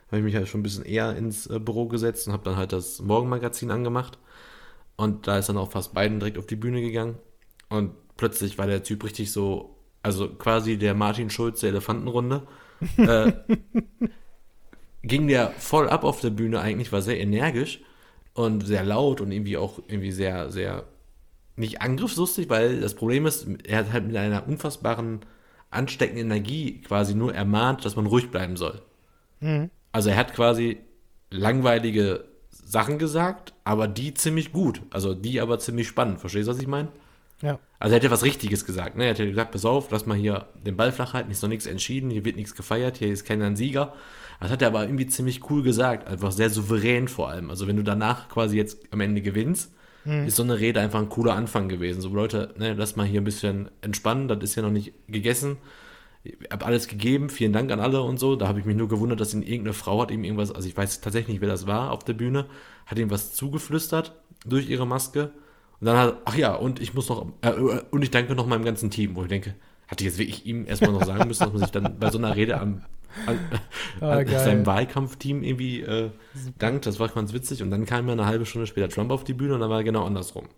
Speaker 2: Habe ich mich halt schon ein bisschen eher ins äh, Büro gesetzt und habe dann halt das Morgenmagazin angemacht. Und da ist dann auch fast Biden direkt auf die Bühne gegangen. Und plötzlich war der Typ richtig so, also quasi der Martin Schulz der Elefantenrunde. äh, <laughs> ging der voll ab auf der Bühne eigentlich, war sehr energisch und sehr laut und irgendwie auch irgendwie sehr, sehr nicht angriffslustig, weil das Problem ist, er hat halt mit einer unfassbaren ansteckenden Energie quasi nur ermahnt, dass man ruhig bleiben soll. Mhm. Also er hat quasi langweilige Sachen gesagt, aber die ziemlich gut. Also die aber ziemlich spannend. Verstehst du, was ich meine?
Speaker 1: Ja.
Speaker 2: Also er hätte was Richtiges gesagt. Ne? Er hätte gesagt, pass auf, lass mal hier den Ball flach halten, ist noch nichts entschieden, hier wird nichts gefeiert, hier ist keiner ein Sieger. Das hat er aber irgendwie ziemlich cool gesagt, einfach sehr souverän vor allem. Also wenn du danach quasi jetzt am Ende gewinnst, hm. ist so eine Rede einfach ein cooler Anfang gewesen. So Leute, ne, lass mal hier ein bisschen entspannen, das ist ja noch nicht gegessen. Ich habe alles gegeben, vielen Dank an alle und so. Da habe ich mich nur gewundert, dass ihn irgendeine Frau hat ihm irgendwas, also ich weiß tatsächlich nicht, wer das war auf der Bühne, hat ihm was zugeflüstert durch ihre Maske und dann hat, ach ja, und ich muss noch, äh, und ich danke noch meinem ganzen Team, wo ich denke, hatte ich jetzt wirklich ihm erstmal noch sagen müssen, dass man sich dann bei so einer Rede am, an, <laughs> ah, an seinem Wahlkampfteam irgendwie äh, dankt. Das war ganz witzig. Und dann kam ja eine halbe Stunde später Trump auf die Bühne und dann war er genau andersrum.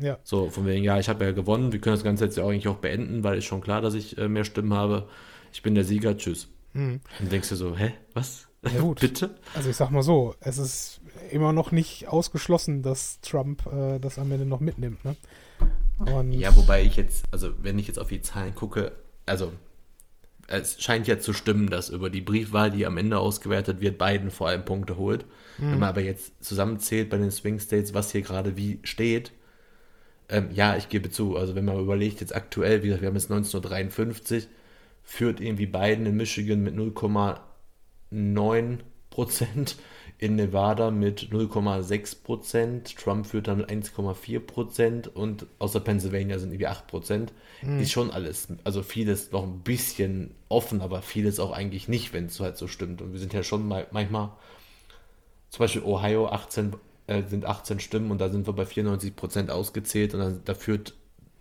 Speaker 1: Ja.
Speaker 2: So, von wegen, ja, ich habe ja gewonnen, wir können das Ganze jetzt ja eigentlich auch beenden, weil ist schon klar, dass ich äh, mehr Stimmen habe. Ich bin der Sieger, tschüss. Hm. Und denkst du so, hä, was?
Speaker 1: Ja, gut. <laughs>
Speaker 2: Bitte?
Speaker 1: Also ich sag mal so, es ist immer noch nicht ausgeschlossen, dass Trump äh, das am Ende noch mitnimmt. Ne?
Speaker 2: Und ja, wobei ich jetzt, also wenn ich jetzt auf die Zahlen gucke, also es scheint ja zu stimmen, dass über die Briefwahl, die am Ende ausgewertet wird, Biden vor allem Punkte holt. Mhm. Wenn man aber jetzt zusammenzählt bei den Swing States, was hier gerade wie steht, ähm, ja, ich gebe zu, also wenn man überlegt, jetzt aktuell, wie gesagt, wir haben jetzt 1953, führt irgendwie Biden in Michigan mit 0,9 Prozent in Nevada mit 0,6 Prozent, Trump führt dann mit 1,4 Prozent und außer Pennsylvania sind irgendwie 8 Prozent. Mhm. Ist schon alles, also vieles noch ein bisschen offen, aber vieles auch eigentlich nicht, wenn es halt so stimmt. Und wir sind ja schon mal, manchmal, zum Beispiel Ohio 18, äh, sind 18 Stimmen und da sind wir bei 94 Prozent ausgezählt und dann, da führt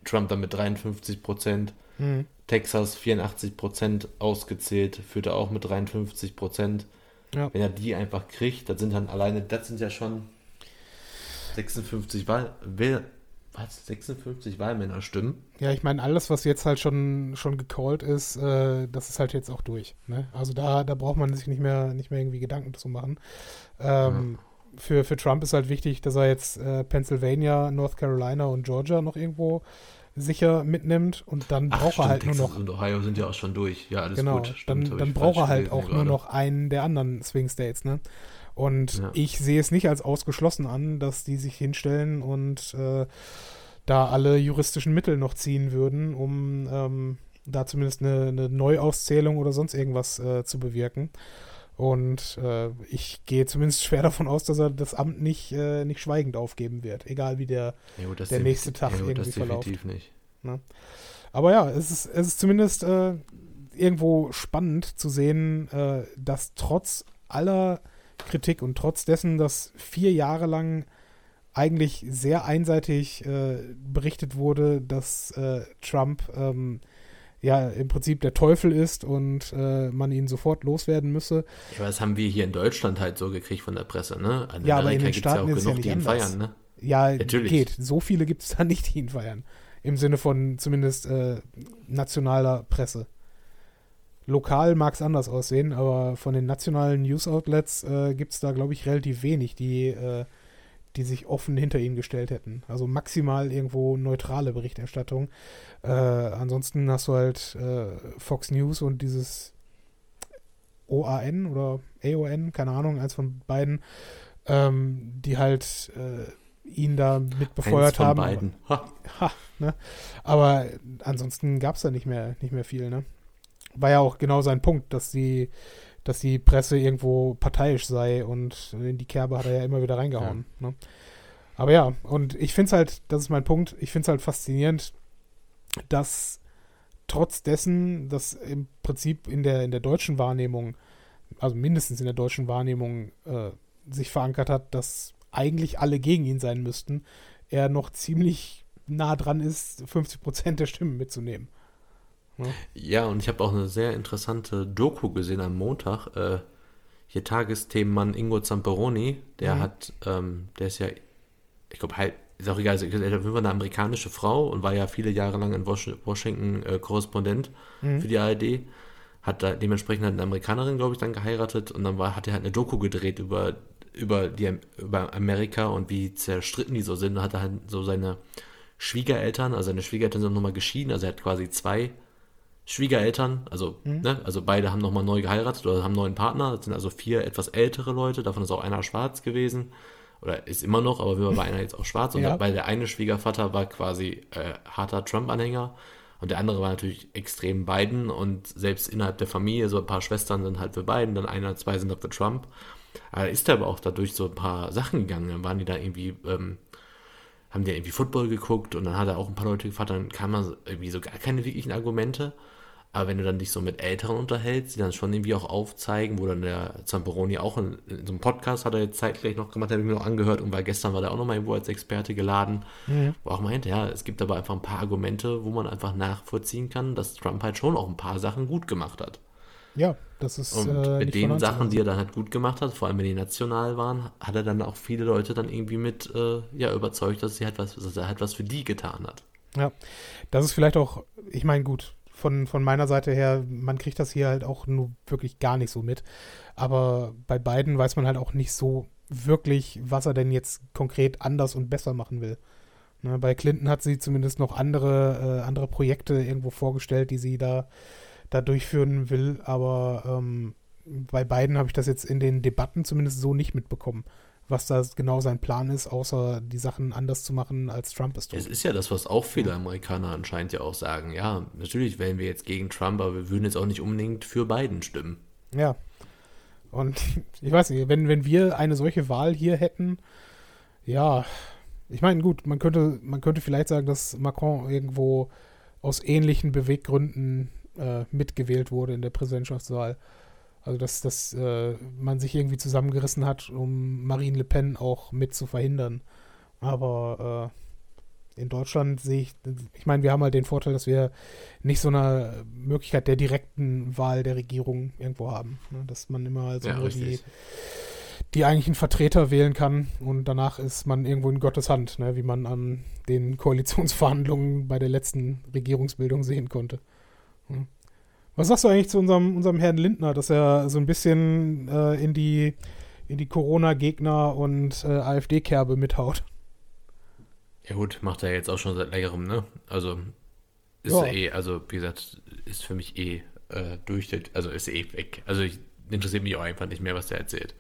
Speaker 2: Trump dann mit 53 Prozent. Mhm. Texas 84 Prozent ausgezählt, führt er auch mit 53 Prozent. Ja. Wenn er die einfach kriegt, das sind dann alleine, das sind ja schon 56 Wahl, was, 56 Wahlmänner stimmen.
Speaker 1: Ja, ich meine, alles, was jetzt halt schon, schon gecallt ist, äh, das ist halt jetzt auch durch. Ne? Also da, da braucht man sich nicht mehr, nicht mehr irgendwie Gedanken zu machen. Ähm, ja. für, für Trump ist halt wichtig, dass er jetzt äh, Pennsylvania, North Carolina und Georgia noch irgendwo sicher mitnimmt und dann Ach, braucht stimmt, er halt Texas nur noch.
Speaker 2: und Ohio sind ja auch schon durch. Ja, alles
Speaker 1: genau,
Speaker 2: gut.
Speaker 1: Stimmt, dann, dann braucht er halt auch nur noch einen der anderen Swing States, ne? Und ja. ich sehe es nicht als ausgeschlossen an, dass die sich hinstellen und äh, da alle juristischen Mittel noch ziehen würden, um ähm, da zumindest eine, eine, Neuauszählung oder sonst irgendwas äh, zu bewirken. Und äh, ich gehe zumindest schwer davon aus, dass er das Amt nicht, äh, nicht schweigend aufgeben wird, egal wie der, ja, der nächste Tag ja, irgendwie verläuft. Definitiv nicht. Ne? Aber ja, es ist, es ist zumindest äh, irgendwo spannend zu sehen, äh, dass trotz aller Kritik und trotz dessen, dass vier Jahre lang eigentlich sehr einseitig äh, berichtet wurde, dass äh, Trump ähm, ja im Prinzip der Teufel ist und äh, man ihn sofort loswerden müsse.
Speaker 2: Ja, das haben wir hier in Deutschland halt so gekriegt von der Presse, ne?
Speaker 1: In ja, Amerika aber in den Staaten ja ist genug, ja nicht anders. Feiern, ne? Ja, Natürlich. geht. So viele gibt es da nicht, die ihn feiern. Im Sinne von zumindest äh, nationaler Presse. Lokal mag es anders aussehen, aber von den nationalen News-Outlets äh, gibt es da, glaube ich, relativ wenig, die, äh, die sich offen hinter ihn gestellt hätten. Also maximal irgendwo neutrale Berichterstattung. Äh, ansonsten hast du halt äh, Fox News und dieses OAN oder AON, keine Ahnung, eins von beiden, ähm, die halt äh, ihn da mit befeuert haben. Beiden. Ha. Ha, ne? Aber ansonsten gab es da nicht mehr, nicht mehr viel. Ne? War ja auch genau sein Punkt, dass die, dass die Presse irgendwo parteiisch sei und in die Kerbe hat er ja immer wieder reingehauen. Ja. Ne? Aber ja, und ich finde es halt, das ist mein Punkt, ich finde es halt faszinierend, dass trotz dessen, dass im Prinzip in der, in der deutschen Wahrnehmung, also mindestens in der deutschen Wahrnehmung, äh, sich verankert hat, dass eigentlich alle gegen ihn sein müssten, er noch ziemlich nah dran ist, 50 Prozent der Stimmen mitzunehmen.
Speaker 2: Ja, ja und ich habe auch eine sehr interessante Doku gesehen am Montag. Äh, hier Tagesthemenmann Ingo Zamperoni, der mhm. hat, ähm, der ist ja, ich glaube, halt, ist auch egal, also, er ist eine amerikanische Frau und war ja viele Jahre lang in Washington äh, Korrespondent mhm. für die ARD. Hat da dementsprechend halt eine Amerikanerin, glaube ich, dann geheiratet und dann war, hat er halt eine Doku gedreht über über, die, über Amerika und wie zerstritten die so sind. Und hat er halt so seine Schwiegereltern, also seine Schwiegereltern sind nochmal geschieden, also er hat quasi zwei Schwiegereltern, also, mhm. ne, also beide haben nochmal neu geheiratet oder haben einen neuen Partner. Das sind also vier etwas ältere Leute, davon ist auch einer schwarz gewesen. Oder ist immer noch, aber war einer jetzt auch schwarz. Und ja. weil der eine Schwiegervater war quasi äh, harter Trump-Anhänger und der andere war natürlich extrem Biden und selbst innerhalb der Familie, so ein paar Schwestern sind halt für Biden, dann einer, zwei sind für Trump. Aber ist er aber auch dadurch so ein paar Sachen gegangen. Dann waren die da irgendwie, ähm, haben die irgendwie Football geguckt und dann hat er auch ein paar Leute gefragt, dann kam man irgendwie so gar keine wirklichen Argumente. Aber wenn du dann dich so mit Älteren unterhältst, die dann schon irgendwie auch aufzeigen, wo dann der Zamperoni auch in, in so einem Podcast hat er jetzt zeitgleich noch gemacht, habe ich mir noch angehört und weil gestern war der auch noch mal irgendwo als Experte geladen, mhm. wo auch meinte, ja, es gibt aber einfach ein paar Argumente, wo man einfach nachvollziehen kann, dass Trump halt schon auch ein paar Sachen gut gemacht hat.
Speaker 1: Ja, das ist.
Speaker 2: Und äh, mit den Sachen, die er dann halt gut gemacht hat, vor allem wenn die national waren, hat er dann auch viele Leute dann irgendwie mit äh, ja, überzeugt, dass, sie halt was, dass er halt was für die getan hat.
Speaker 1: Ja, das ist vielleicht auch, ich meine, gut, von, von meiner Seite her, man kriegt das hier halt auch nur wirklich gar nicht so mit. Aber bei beiden weiß man halt auch nicht so wirklich, was er denn jetzt konkret anders und besser machen will. Ne, bei Clinton hat sie zumindest noch andere, äh, andere Projekte irgendwo vorgestellt, die sie da da durchführen will. Aber ähm, bei beiden habe ich das jetzt in den Debatten zumindest so nicht mitbekommen, was da genau sein Plan ist, außer die Sachen anders zu machen, als Trump es tut.
Speaker 2: Es ist ja das, was auch viele Amerikaner anscheinend ja auch sagen. Ja, natürlich wählen wir jetzt gegen Trump, aber wir würden jetzt auch nicht unbedingt für Biden stimmen.
Speaker 1: Ja. Und <laughs> ich weiß nicht, wenn, wenn wir eine solche Wahl hier hätten, ja, ich meine, gut, man könnte, man könnte vielleicht sagen, dass Macron irgendwo aus ähnlichen Beweggründen äh, mitgewählt wurde in der Präsidentschaftswahl. Also dass, dass äh, man sich irgendwie zusammengerissen hat, um Marine Le Pen auch mit zu verhindern. Aber äh, in Deutschland sehe ich, ich meine, wir haben halt den Vorteil, dass wir nicht so eine Möglichkeit der direkten Wahl der Regierung irgendwo haben. Ne? Dass man immer also
Speaker 2: Ja,
Speaker 1: nur die, die eigentlichen Vertreter wählen kann und danach ist man irgendwo in Gottes Hand, ne? wie man an den Koalitionsverhandlungen bei der letzten Regierungsbildung sehen konnte. Hm. Was sagst du eigentlich zu unserem, unserem Herrn Lindner, dass er so ein bisschen äh, in die, in die Corona-Gegner- und äh, AfD-Kerbe mithaut?
Speaker 2: Ja gut, macht er jetzt auch schon seit längerem, ne? Also ist
Speaker 1: Ja.
Speaker 2: er eh, also wie gesagt, ist für mich eh äh, durch, also ist eh weg. Also ich, interessiert mich auch einfach nicht mehr, was der erzählt.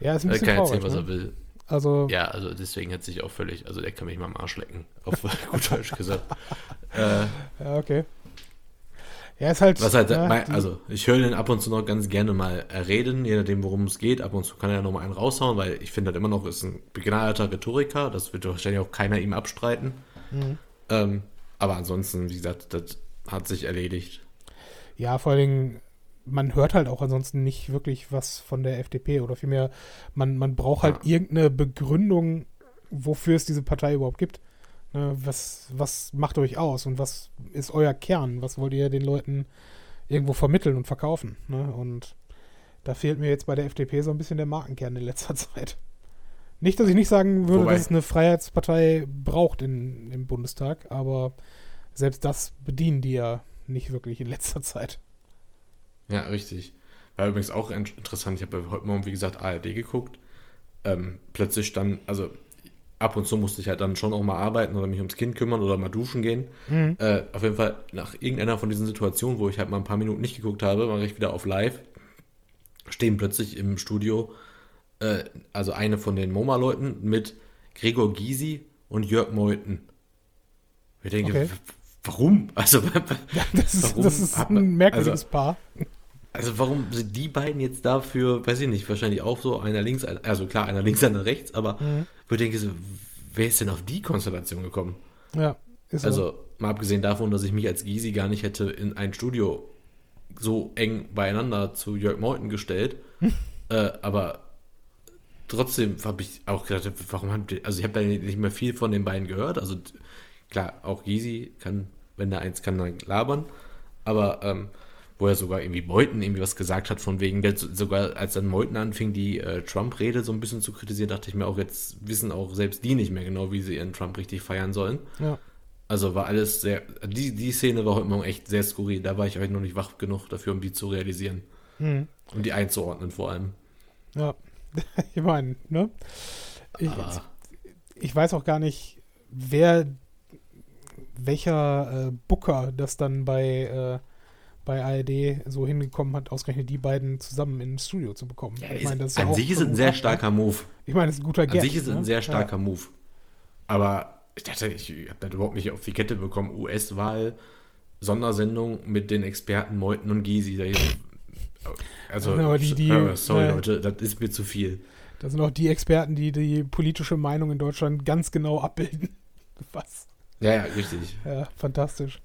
Speaker 1: Ja, ist ein
Speaker 2: Er
Speaker 1: bisschen
Speaker 2: kann
Speaker 1: traurig.
Speaker 2: erzählen, was
Speaker 1: ne?
Speaker 2: er will.
Speaker 1: Also,
Speaker 2: Ja, also deswegen hat sich auch völlig, also der kann mich mal am Arsch lecken, auf <laughs> gut Deutsch gesagt. Äh,
Speaker 1: ja, okay. Ja, ist halt.
Speaker 2: was halt,
Speaker 1: ja,
Speaker 2: mein, also ich höre den ab und zu noch ganz gerne mal reden, je nachdem, worum es geht. Ab und zu kann er noch mal einen raushauen, weil ich finde halt immer noch, ist ein begnadeter Rhetoriker, das wird wahrscheinlich auch keiner ihm abstreiten.
Speaker 1: Mhm.
Speaker 2: Ähm, aber ansonsten, wie gesagt, das hat sich erledigt.
Speaker 1: Ja, vor allen Dingen, man hört halt auch ansonsten nicht wirklich was von der FDP oder vielmehr, man, man braucht halt
Speaker 2: Ja.
Speaker 1: irgendeine Begründung, wofür es diese Partei überhaupt gibt. Ne, was, was macht euch aus und was ist euer Kern? Was wollt ihr den Leuten irgendwo vermitteln und verkaufen? Ne? Und da fehlt mir jetzt bei der FDP so ein bisschen der Markenkern in letzter <laughs> Zeit. Nicht, dass ich nicht sagen würde,
Speaker 2: Wobei-
Speaker 1: dass es eine Freiheitspartei braucht in, im Bundestag, aber selbst das bedienen die ja nicht wirklich in letzter Zeit.
Speaker 2: Ja, richtig. War übrigens auch in- interessant. Ich habe heute Morgen, wie gesagt, ARD geguckt. Ähm, plötzlich dann, also ab und zu musste ich halt dann schon auch mal arbeiten oder mich ums Kind kümmern oder mal duschen gehen.
Speaker 1: Mhm.
Speaker 2: Äh, auf jeden Fall nach irgendeiner von diesen Situationen, wo ich halt mal ein paar Minuten nicht geguckt habe, war ich wieder auf live. Stehen plötzlich im Studio, äh, also eine von den MoMA-Leuten mit Gregor Gysi und Jörg Meuthen. Ich denke,
Speaker 1: Okay.
Speaker 2: warum? Also, <laughs>
Speaker 1: Das ist,
Speaker 2: Warum
Speaker 1: das ist ein
Speaker 2: man-
Speaker 1: merkwürdiges Paar.
Speaker 2: Also warum sind die beiden jetzt dafür, weiß ich nicht, wahrscheinlich auch so, einer links, also klar, einer links, einer rechts, aber
Speaker 1: Mhm.
Speaker 2: Wo ich denke, so, wer ist denn auf die Konstellation gekommen?
Speaker 1: Ja, ist so.
Speaker 2: Also mal abgesehen davon, dass ich mich als Gysi gar nicht hätte in ein Studio so eng beieinander zu Jörg Meuthen gestellt, äh, aber trotzdem habe ich auch gedacht, warum haben die, also ich habe da nicht mehr viel von den beiden gehört, also klar, auch Gysi kann, wenn da eins kann, dann labern, aber ähm, wo er sogar irgendwie Meuthen irgendwie was gesagt hat, von wegen, der, sogar als dann Meuthen anfing, die äh, Trump-Rede so ein bisschen zu kritisieren, dachte ich mir auch, jetzt wissen auch selbst die nicht mehr genau, wie sie ihren Trump richtig feiern sollen.
Speaker 1: ja.
Speaker 2: Also war alles sehr, die, die Szene war heute Morgen echt sehr skurril, da war ich heute noch nicht wach genug dafür, um die zu realisieren.
Speaker 1: Mhm.
Speaker 2: Um die einzuordnen vor allem.
Speaker 1: ja. <laughs> ich meine, ne? Ich, ich weiß auch gar nicht, wer, welcher äh, Booker das dann bei, äh, bei ARD so hingekommen hat, ausgerechnet die beiden zusammen ins Studio zu bekommen.
Speaker 2: ja,
Speaker 1: ich
Speaker 2: ist,
Speaker 1: meine, das ist ja
Speaker 2: an
Speaker 1: auch
Speaker 2: sich ist es ein sehr
Speaker 1: ne?
Speaker 2: starker Move.
Speaker 1: Ich meine, das ist ein guter
Speaker 2: An sich ist es
Speaker 1: ne?
Speaker 2: ein sehr starker Move. Aber ich dachte, ich habe das überhaupt nicht auf die Kette bekommen. US-Wahl, Sondersendung mit den Experten Meuthen und Gysi. Also,
Speaker 1: Ja, die- die-
Speaker 2: sorry
Speaker 1: äh,
Speaker 2: Leute, das ist mir zu viel.
Speaker 1: Ja. Das sind auch die Experten, die die politische Meinung in Deutschland ganz genau abbilden. <laughs> Was?
Speaker 2: Ja, ja, richtig.
Speaker 1: Ja, fantastisch.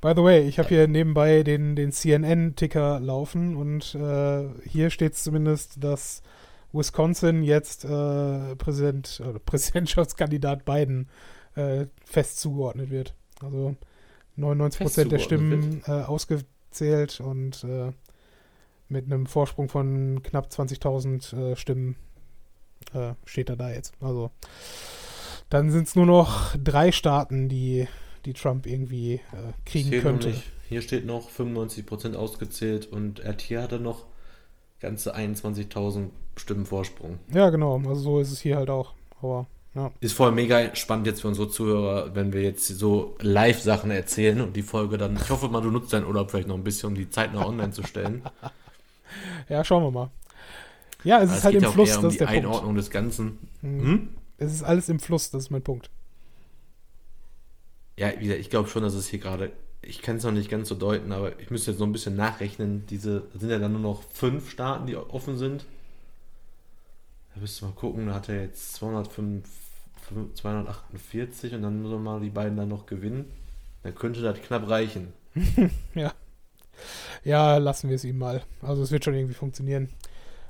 Speaker 1: By the way, ich habe hier nebenbei den, den CNN-Ticker laufen und äh, hier steht zumindest, dass Wisconsin jetzt äh, Präsident, oder <laughs> Präsidentschaftskandidat Biden äh, fest zugeordnet wird. Also 99 Prozent der
Speaker 2: Fest
Speaker 1: Stimmen äh, ausgezählt und äh, mit einem Vorsprung von knapp 20.000 äh, Stimmen äh, steht er da jetzt. Also dann sind es nur noch drei Staaten, die, die Trump irgendwie äh, kriegen könnte.
Speaker 2: hier steht noch 95% ausgezählt und hier hatte noch ganze 21.000 Stimmen Vorsprung.
Speaker 1: Ja, genau. Also so ist es hier halt auch. Aber Ja.
Speaker 2: Ist voll mega spannend jetzt für unsere Zuhörer, wenn wir jetzt so Live-Sachen erzählen und die Folge dann. Ich hoffe mal, du nutzt deinen Urlaub vielleicht noch ein bisschen, um die Zeit noch online zu stellen. <laughs>
Speaker 1: Ja, schauen wir mal. Ja, es
Speaker 2: Aber
Speaker 1: ist halt
Speaker 2: geht
Speaker 1: im
Speaker 2: ja
Speaker 1: Fluss,
Speaker 2: um
Speaker 1: das ist der Punkt.
Speaker 2: Einordnung des Ganzen.
Speaker 1: Mhm.
Speaker 2: Hm?
Speaker 1: Es ist alles im Fluss, das ist mein Punkt.
Speaker 2: Ja, ich glaube schon, dass es hier gerade. Ich kann es noch nicht ganz so deuten, aber ich müsste jetzt noch ein bisschen nachrechnen. Diese sind ja dann nur noch fünf Staaten, die offen sind. Da müsst ihr mal gucken, da hat er jetzt 205, 248 und dann muss er mal die beiden dann noch gewinnen. Dann könnte das knapp reichen. <laughs>
Speaker 1: Ja, lassen wir es ihm mal. Also es wird schon irgendwie funktionieren.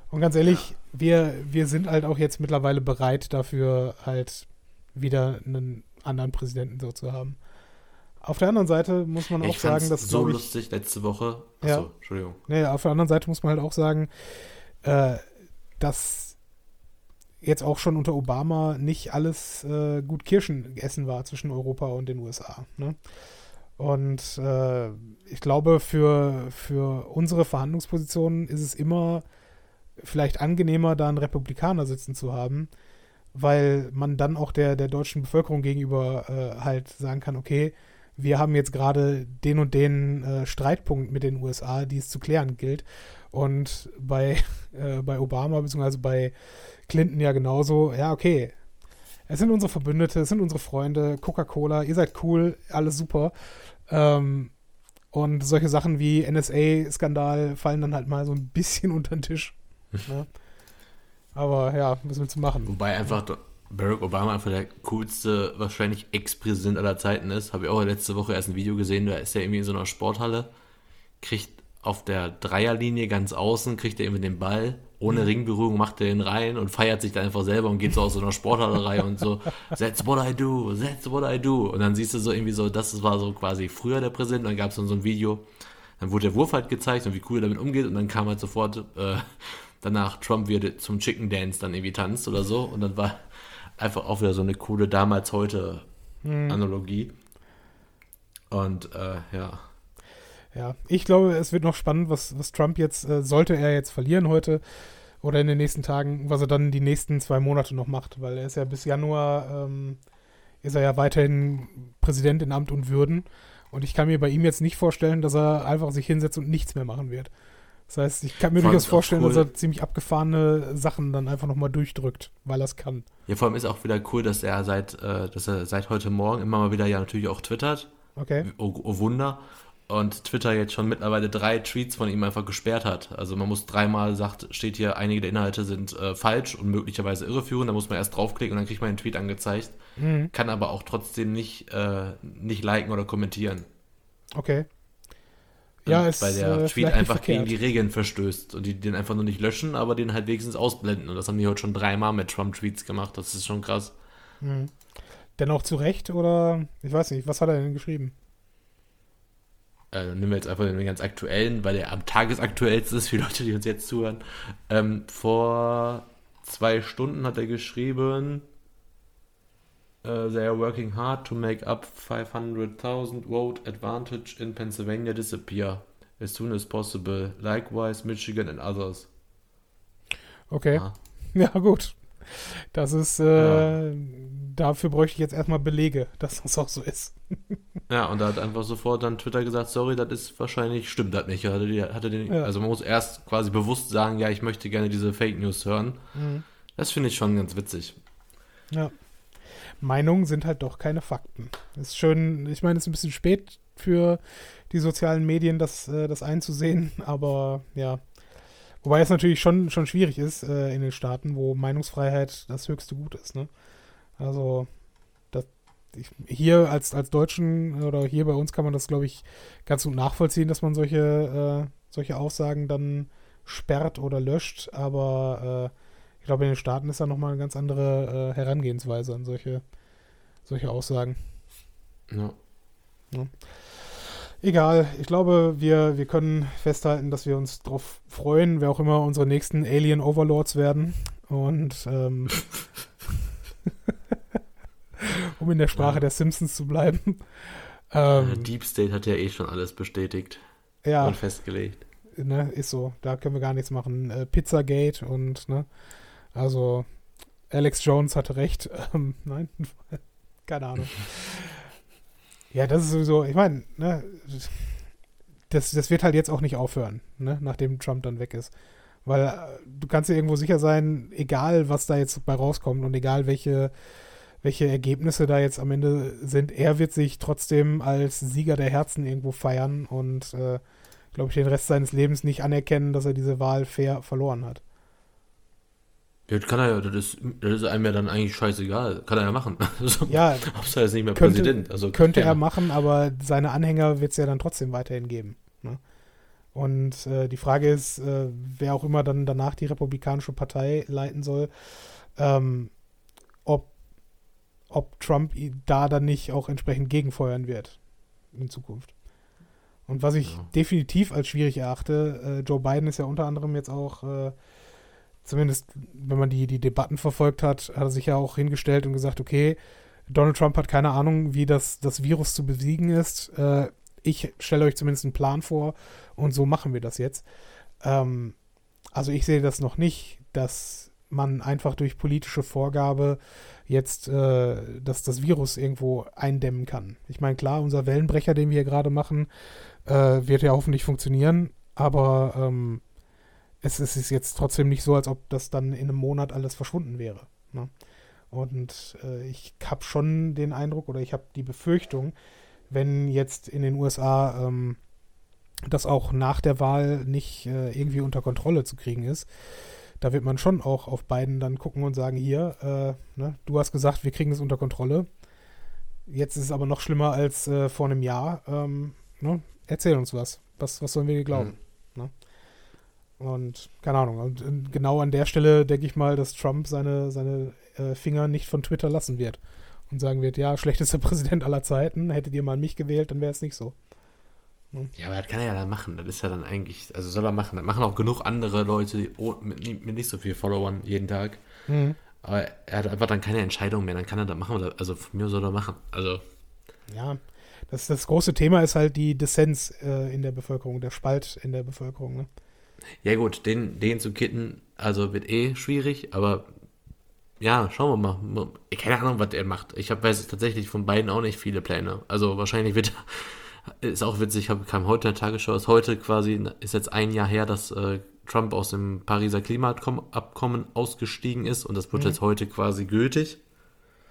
Speaker 1: Und ganz ehrlich, wir, wir sind halt auch jetzt mittlerweile bereit dafür, halt wieder einen anderen Präsidenten so zu haben. Auf der anderen Seite muss man auch
Speaker 2: ich fand's
Speaker 1: sagen, dass
Speaker 2: so
Speaker 1: ich,
Speaker 2: lustig letzte Woche.
Speaker 1: Ja.
Speaker 2: Achso, Entschuldigung.
Speaker 1: Nee, auf der anderen Seite muss man halt auch sagen, äh, dass jetzt auch schon unter Obama nicht alles äh, gut Kirschen essen war zwischen Europa und den USA. Ne? Und äh, ich glaube, für, für unsere Verhandlungspositionen ist es immer vielleicht angenehmer, da einen Republikaner sitzen zu haben, weil man dann auch der, der deutschen Bevölkerung gegenüber äh, halt sagen kann, okay, wir haben jetzt gerade den und den äh, Streitpunkt mit den USA, die es zu klären gilt. Und bei, <laughs> äh, bei Obama bzw. bei Clinton ja genauso, ja, okay. Es sind unsere Verbündete, es sind unsere Freunde, Coca-Cola, ihr seid cool, alles super. Ähm, und solche Sachen wie NSA-Skandal fallen dann halt mal so ein bisschen <laughs> unter den Tisch. ne? Aber ja, was willst du machen?
Speaker 2: Wobei einfach Barack Obama einfach der coolste, wahrscheinlich Ex-Präsident aller Zeiten ist. Habe ich auch letzte Woche erst ein Video gesehen, da ist er irgendwie in so einer Sporthalle, kriegt auf der Dreierlinie ganz außen, kriegt er irgendwie den Ball, ohne Ringberührung macht er ihn rein und feiert sich dann einfach selber und geht so aus so einer Sporthallerei und so, <laughs> that's what I do, that's what I do. Und dann siehst du so irgendwie so, das war so quasi früher der Präsident, dann gab es dann so ein Video, dann wurde der Wurf halt gezeigt und wie cool er damit umgeht und dann kam halt sofort äh, danach Trump wieder zum Chicken Dance dann irgendwie tanzt oder so und dann war einfach auch wieder so eine coole damals-heute-Analogie. Und äh, ja,
Speaker 1: Ja, ich glaube, es wird noch spannend, was, was Trump jetzt, äh, sollte er jetzt verlieren heute oder in den nächsten Tagen, was er dann die nächsten zwei Monate noch macht, weil er ist ja bis Januar, ähm, ist er ja weiterhin Präsident in Amt und Würden. Und ich kann mir bei ihm jetzt nicht vorstellen, dass er einfach sich hinsetzt und nichts mehr machen wird. Das heißt, ich kann mir durchaus vorstellen,
Speaker 2: cool.
Speaker 1: dass er ziemlich abgefahrene Sachen dann einfach nochmal durchdrückt, weil er es kann.
Speaker 2: Ja, vor allem ist auch wieder cool, dass er seit, äh, dass er seit heute Morgen immer mal wieder ja natürlich auch twittert.
Speaker 1: Okay?
Speaker 2: Oh, oh Wunder. Und Twitter jetzt schon mittlerweile drei Tweets von ihm einfach gesperrt hat. Also man muss dreimal sagt, steht hier, einige der Inhalte sind äh, falsch und möglicherweise irreführend. Da muss man erst draufklicken und dann kriegt man den Tweet angezeigt.
Speaker 1: Mhm.
Speaker 2: Kann aber auch trotzdem nicht, äh, nicht liken oder kommentieren.
Speaker 1: Okay. Ja, ist
Speaker 2: weil der
Speaker 1: äh,
Speaker 2: Tweet einfach gegen
Speaker 1: verkehrt.
Speaker 2: die Regeln verstößt und die den einfach nur nicht löschen, aber den halt wenigstens ausblenden. Und das haben die heute schon dreimal mit Trump-Tweets gemacht. Das ist schon krass.
Speaker 1: Mhm. Dennoch zu Recht oder, ich weiß nicht, was hat er denn geschrieben?
Speaker 2: Äh, nehmen wir jetzt einfach den ganz aktuellen, weil der am tagesaktuellsten ist für die Leute, die uns jetzt zuhören. Ähm, vor zwei Stunden hat er geschrieben, äh, they are working hard to make up 500,000 vote advantage in Pennsylvania disappear as soon as possible. Likewise Michigan and others.
Speaker 1: Okay.
Speaker 2: Ja. <laughs>
Speaker 1: Ja, gut. Das ist, äh, dafür bräuchte ich jetzt erstmal Belege, <laughs> dass das auch so ist.
Speaker 2: Ja, und da hat einfach sofort dann Twitter gesagt, sorry, das ist wahrscheinlich, stimmt das nicht. Hatte die, hatte den,
Speaker 1: Ja.
Speaker 2: Also man muss erst quasi bewusst sagen, ja, ich möchte gerne diese Fake News hören.
Speaker 1: Mhm.
Speaker 2: Das finde ich schon ganz witzig.
Speaker 1: Ja. Meinungen sind halt doch keine Fakten. Ist schön, ich meine, es ist ein bisschen spät für die sozialen Medien, das, äh, das einzusehen, <laughs> aber ja. Wobei es natürlich schon, schon schwierig ist äh, in den Staaten, wo Meinungsfreiheit das höchste Gut ist. Ne? Also das, ich, hier als, als Deutschen oder hier bei uns kann man das, glaube ich, ganz gut nachvollziehen, dass man solche, äh, solche Aussagen dann sperrt oder löscht. Aber äh, ich glaube, in den Staaten ist da nochmal eine ganz andere äh, Herangehensweise an solche, solche Aussagen.
Speaker 2: Ja.
Speaker 1: Egal, ich glaube, wir, wir können festhalten, dass wir uns darauf freuen, wer auch immer unsere nächsten Alien Overlords werden. Und ähm, <laughs> um in der Sprache
Speaker 2: Ja.
Speaker 1: der Simpsons zu bleiben.
Speaker 2: Äh,
Speaker 1: Ähm,
Speaker 2: Deep State hat ja eh schon alles bestätigt
Speaker 1: ja,
Speaker 2: und festgelegt.
Speaker 1: ne, ist so. Da können wir gar nichts machen. Äh, Pizzagate und, ne, also Alex Jones hatte recht. <laughs> Ähm, nein, <laughs> keine Ahnung. Ja, das ist sowieso, ich meine, ne, das, das wird halt jetzt auch nicht aufhören, ne, nachdem Trump dann weg ist. Weil äh, du kannst dir irgendwo sicher sein, egal was da jetzt bei rauskommt und egal welche, welche Ergebnisse da jetzt am Ende sind, er wird sich trotzdem als Sieger der Herzen irgendwo feiern und, äh, glaube ich, den Rest seines Lebens nicht anerkennen, dass er diese Wahl fair verloren hat.
Speaker 2: Ja, das kann er ja, das ist, das ist einem ja dann eigentlich scheißegal. Kann er ja machen. <laughs> Also,
Speaker 1: Ja,
Speaker 2: Hauptsache er ist nicht mehr
Speaker 1: könnte-
Speaker 2: Präsident. Also,
Speaker 1: Könnte
Speaker 2: ja.
Speaker 1: er machen, aber seine Anhänger wird es ja dann trotzdem weiterhin geben. Ne? Und äh, die Frage ist, äh, wer auch immer dann danach die Republikanische Partei leiten soll, ähm, ob, ob Trump da dann nicht auch entsprechend gegenfeuern wird in Zukunft. Und was ich
Speaker 2: Ja.
Speaker 1: definitiv als schwierig erachte, äh, Joe Biden ist ja unter anderem jetzt auch, äh, zumindest wenn man die, die Debatten verfolgt hat, hat er sich ja auch hingestellt und gesagt, okay, Donald Trump hat keine Ahnung, wie das, das Virus zu besiegen ist. Äh, ich stelle euch zumindest einen Plan vor und so machen wir das jetzt. Ähm, also ich sehe das noch nicht, dass man einfach durch politische Vorgabe jetzt äh, dass das Virus irgendwo eindämmen kann. Ich meine, klar, unser Wellenbrecher, den wir hier gerade machen, äh, wird ja hoffentlich funktionieren, aber ähm, es, ist jetzt trotzdem nicht so, als ob das dann in einem Monat alles verschwunden wäre. Ne? Und äh, ich habe schon den Eindruck oder ich habe die Befürchtung, wenn jetzt in den USA ähm, das auch nach der Wahl nicht äh, irgendwie unter Kontrolle zu kriegen ist, da wird man schon auch auf beiden dann gucken und sagen, hier, äh, ne, du hast gesagt, wir kriegen es unter Kontrolle. Jetzt ist es aber noch schlimmer als äh, vor einem Jahr. Ähm, ne? Erzähl uns was. was. Was sollen wir dir glauben?
Speaker 2: Mhm.
Speaker 1: Und keine Ahnung. Und, und genau an der Stelle denke ich mal, dass Trump seine, seine äh, Finger nicht von Twitter lassen wird. Und sagen wird, ja, schlechtester <laughs> Präsident aller Zeiten. Hättet ihr mal mich gewählt, dann wäre es nicht so.
Speaker 2: Ja, aber das kann er ja dann machen. Das ist ja dann eigentlich, also soll er machen. Das machen auch genug andere Leute oh, mit, mit nicht so viel Followern jeden Tag.
Speaker 1: Mhm.
Speaker 2: Aber er hat einfach dann keine Entscheidung mehr. Dann kann er das machen. Oder, also von mir soll er machen. Also,
Speaker 1: Ja, das, das große Thema ist halt die Dissens äh, in der Bevölkerung, der Spalt in der Bevölkerung. Ne?
Speaker 2: Ja gut, den, den zu kitten, also wird eh schwierig. Aber ja, schauen wir mal. Keine Ahnung, was er macht. Ich hab, weiß tatsächlich von beiden auch nicht viele Pläne. Also wahrscheinlich wird <laughs> ist auch witzig, hab, kam heute in der Tagesschau, ist heute quasi, ist jetzt ein Jahr her, dass äh, Trump aus dem Pariser Klimaabkommen ausgestiegen ist und das wird
Speaker 1: Mhm.
Speaker 2: jetzt heute quasi gültig.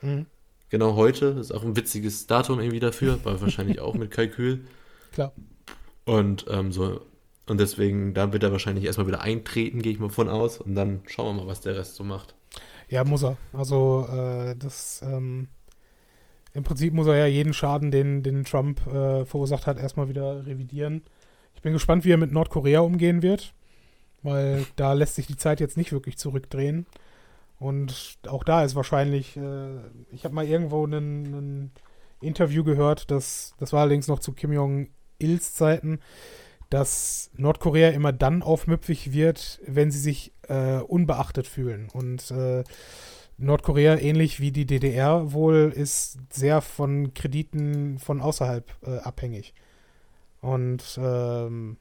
Speaker 1: Mhm.
Speaker 2: Genau heute, ist auch ein witziges Datum irgendwie dafür, war wahrscheinlich <laughs> auch mit Kalkül.
Speaker 1: Klar.
Speaker 2: Und ähm, so, und deswegen, da wird er wahrscheinlich erstmal wieder eintreten, gehe ich mal von aus. Und dann schauen wir mal, was der Rest so macht.
Speaker 1: Ja, muss er. Also äh, das ähm, im Prinzip muss er ja jeden Schaden, den, den Trump äh, verursacht hat, erstmal wieder revidieren. Ich bin gespannt, wie er mit Nordkorea umgehen wird, weil da lässt sich die Zeit jetzt nicht wirklich zurückdrehen. Und auch da ist wahrscheinlich, äh, ich habe mal irgendwo ein Interview gehört, das, das war allerdings noch zu Kim Jong-ils Zeiten, dass Nordkorea immer dann aufmüpfig wird, wenn sie sich äh, unbeachtet fühlen. Und äh, Nordkorea, ähnlich wie die DDR wohl, ist sehr von Krediten von außerhalb äh, abhängig. Und ähm,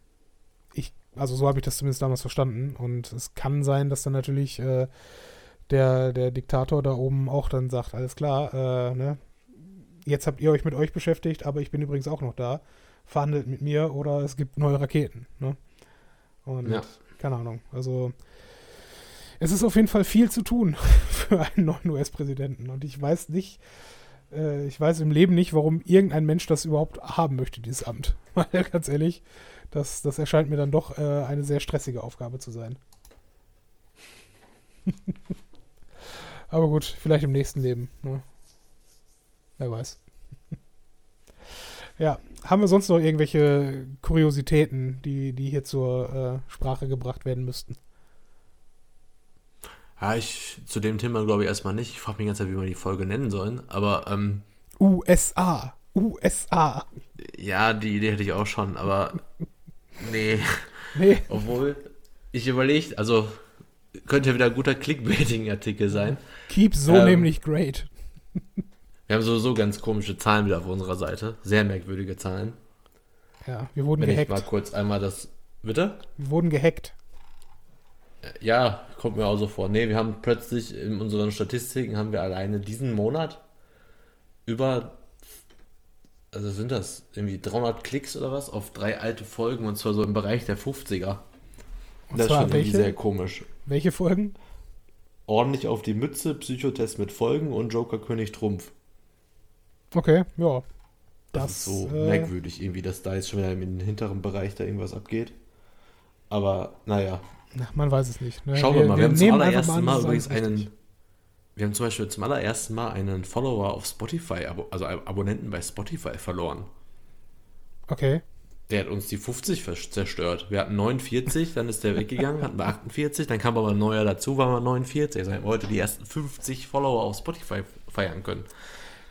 Speaker 1: ich, also so habe ich das zumindest damals verstanden. Und es kann sein, dass dann natürlich äh, der, der Diktator da oben auch dann sagt, alles klar, äh, ne, jetzt habt ihr euch mit euch beschäftigt, aber ich bin übrigens auch noch da. Verhandelt mit mir oder es gibt neue Raketen. Ne? Und
Speaker 2: Ja.
Speaker 1: keine Ahnung. Also es ist auf jeden Fall viel zu tun <laughs> für einen neuen US-Präsidenten. Und ich weiß nicht, äh, ich weiß im Leben nicht, warum irgendein Mensch das überhaupt haben möchte, dieses Amt. <laughs> Weil ganz ehrlich, das, das erscheint mir dann doch äh, eine sehr stressige Aufgabe zu sein. <laughs> Aber gut, vielleicht im nächsten Leben. Ne? Wer weiß. Ja, haben wir sonst noch irgendwelche Kuriositäten, die, die hier zur äh, Sprache gebracht werden müssten?
Speaker 2: Ja, ich zu dem Thema glaube ich erstmal nicht. Ich frage mich die ganze Zeit, wie wir die Folge nennen sollen. Aber ähm,
Speaker 1: USA. USA.
Speaker 2: ja, die Idee hätte ich auch schon. Aber <laughs> nee.
Speaker 1: Nee,
Speaker 2: Obwohl, ich überlege, also könnte ja wieder ein guter Clickbaiting-Artikel sein.
Speaker 1: keep so
Speaker 2: Ähm,
Speaker 1: nämlich great. <laughs>
Speaker 2: Wir haben sowieso ganz komische Zahlen wieder auf unserer Seite. Sehr merkwürdige Zahlen.
Speaker 1: Ja, wir wurden
Speaker 2: Wenn ich mal
Speaker 1: gehackt.
Speaker 2: kurz einmal das. Bitte?
Speaker 1: Wir wurden gehackt.
Speaker 2: Äh, Ja, kommt mir auch so vor. Nee, wir haben plötzlich in unseren Statistiken haben wir alleine diesen Monat über, also sind das irgendwie 300 Klicks oder was auf drei alte Folgen und zwar so im Bereich der 50er.
Speaker 1: Und
Speaker 2: das ist schon irgendwie sehr komisch.
Speaker 1: Welche Folgen?
Speaker 2: Ordentlich auf die Mütze, Psychotest mit Folgen und Joker König Trumpf.
Speaker 1: Okay, ja.
Speaker 2: Das,
Speaker 1: Das,
Speaker 2: ist so
Speaker 1: äh,
Speaker 2: merkwürdig irgendwie, dass da jetzt schon wieder im hinteren Bereich da irgendwas abgeht. Aber naja,
Speaker 1: Na, man weiß es nicht. Ne?
Speaker 2: Schauen wir, mal. Wir, haben zum allerersten Mal
Speaker 1: ist
Speaker 2: übrigens
Speaker 1: richtig.
Speaker 2: einen. Wir haben zum Beispiel zum allerersten Mal einen Follower auf Spotify, also Abonnenten bei Spotify verloren.
Speaker 1: Okay.
Speaker 2: Der hat uns die 50 vers- zerstört. Wir hatten 49, dann ist der weggegangen, hatten wir 48, dann kam aber ein neuer dazu, waren wir 49. Also haben wir heute die ersten 50 Follower auf Spotify feiern können.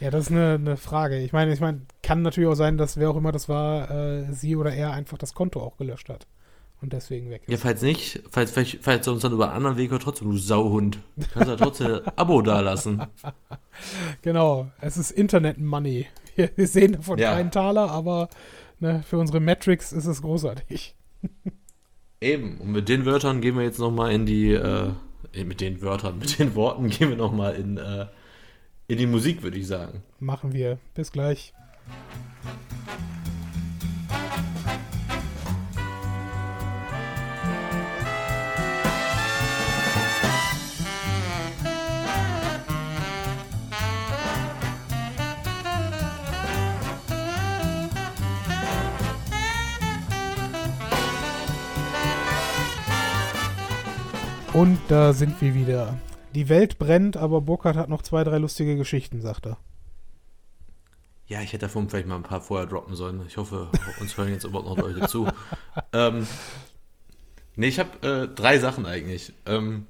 Speaker 1: Ja, das ist eine, eine Frage. Ich meine, ich meine, kann natürlich auch sein, dass wer auch immer das war, äh, sie oder er einfach das Konto auch gelöscht hat. Und deswegen weg
Speaker 2: Ja,
Speaker 1: ist.
Speaker 2: falls nicht, falls, falls, falls du uns dann über einen anderen Weg hört, trotzdem, du Sauhund. Kannst du ja trotzdem ein <laughs> Abo dalassen.
Speaker 1: Genau, es ist Internet-Money. Wir, wir <laughs> sehen davon
Speaker 2: Ja.
Speaker 1: keinen Taler, aber ne, für unsere Metrics ist es großartig.
Speaker 2: Eben, und mit den Wörtern gehen wir jetzt nochmal in die, äh, mit den Wörtern, mit den Worten gehen wir nochmal in, äh, in die Musik, würde ich sagen.
Speaker 1: Machen wir. Bis gleich. Und da sind wir wieder. Die Welt brennt, aber Burkhardt hat noch zwei, drei lustige Geschichten, sagt er.
Speaker 2: Ja, ich hätte davon vielleicht mal ein paar vorher droppen sollen. Ich hoffe, uns hören jetzt überhaupt noch Leute zu. Ähm, nee, ich habe äh, drei Sachen eigentlich. Ähm,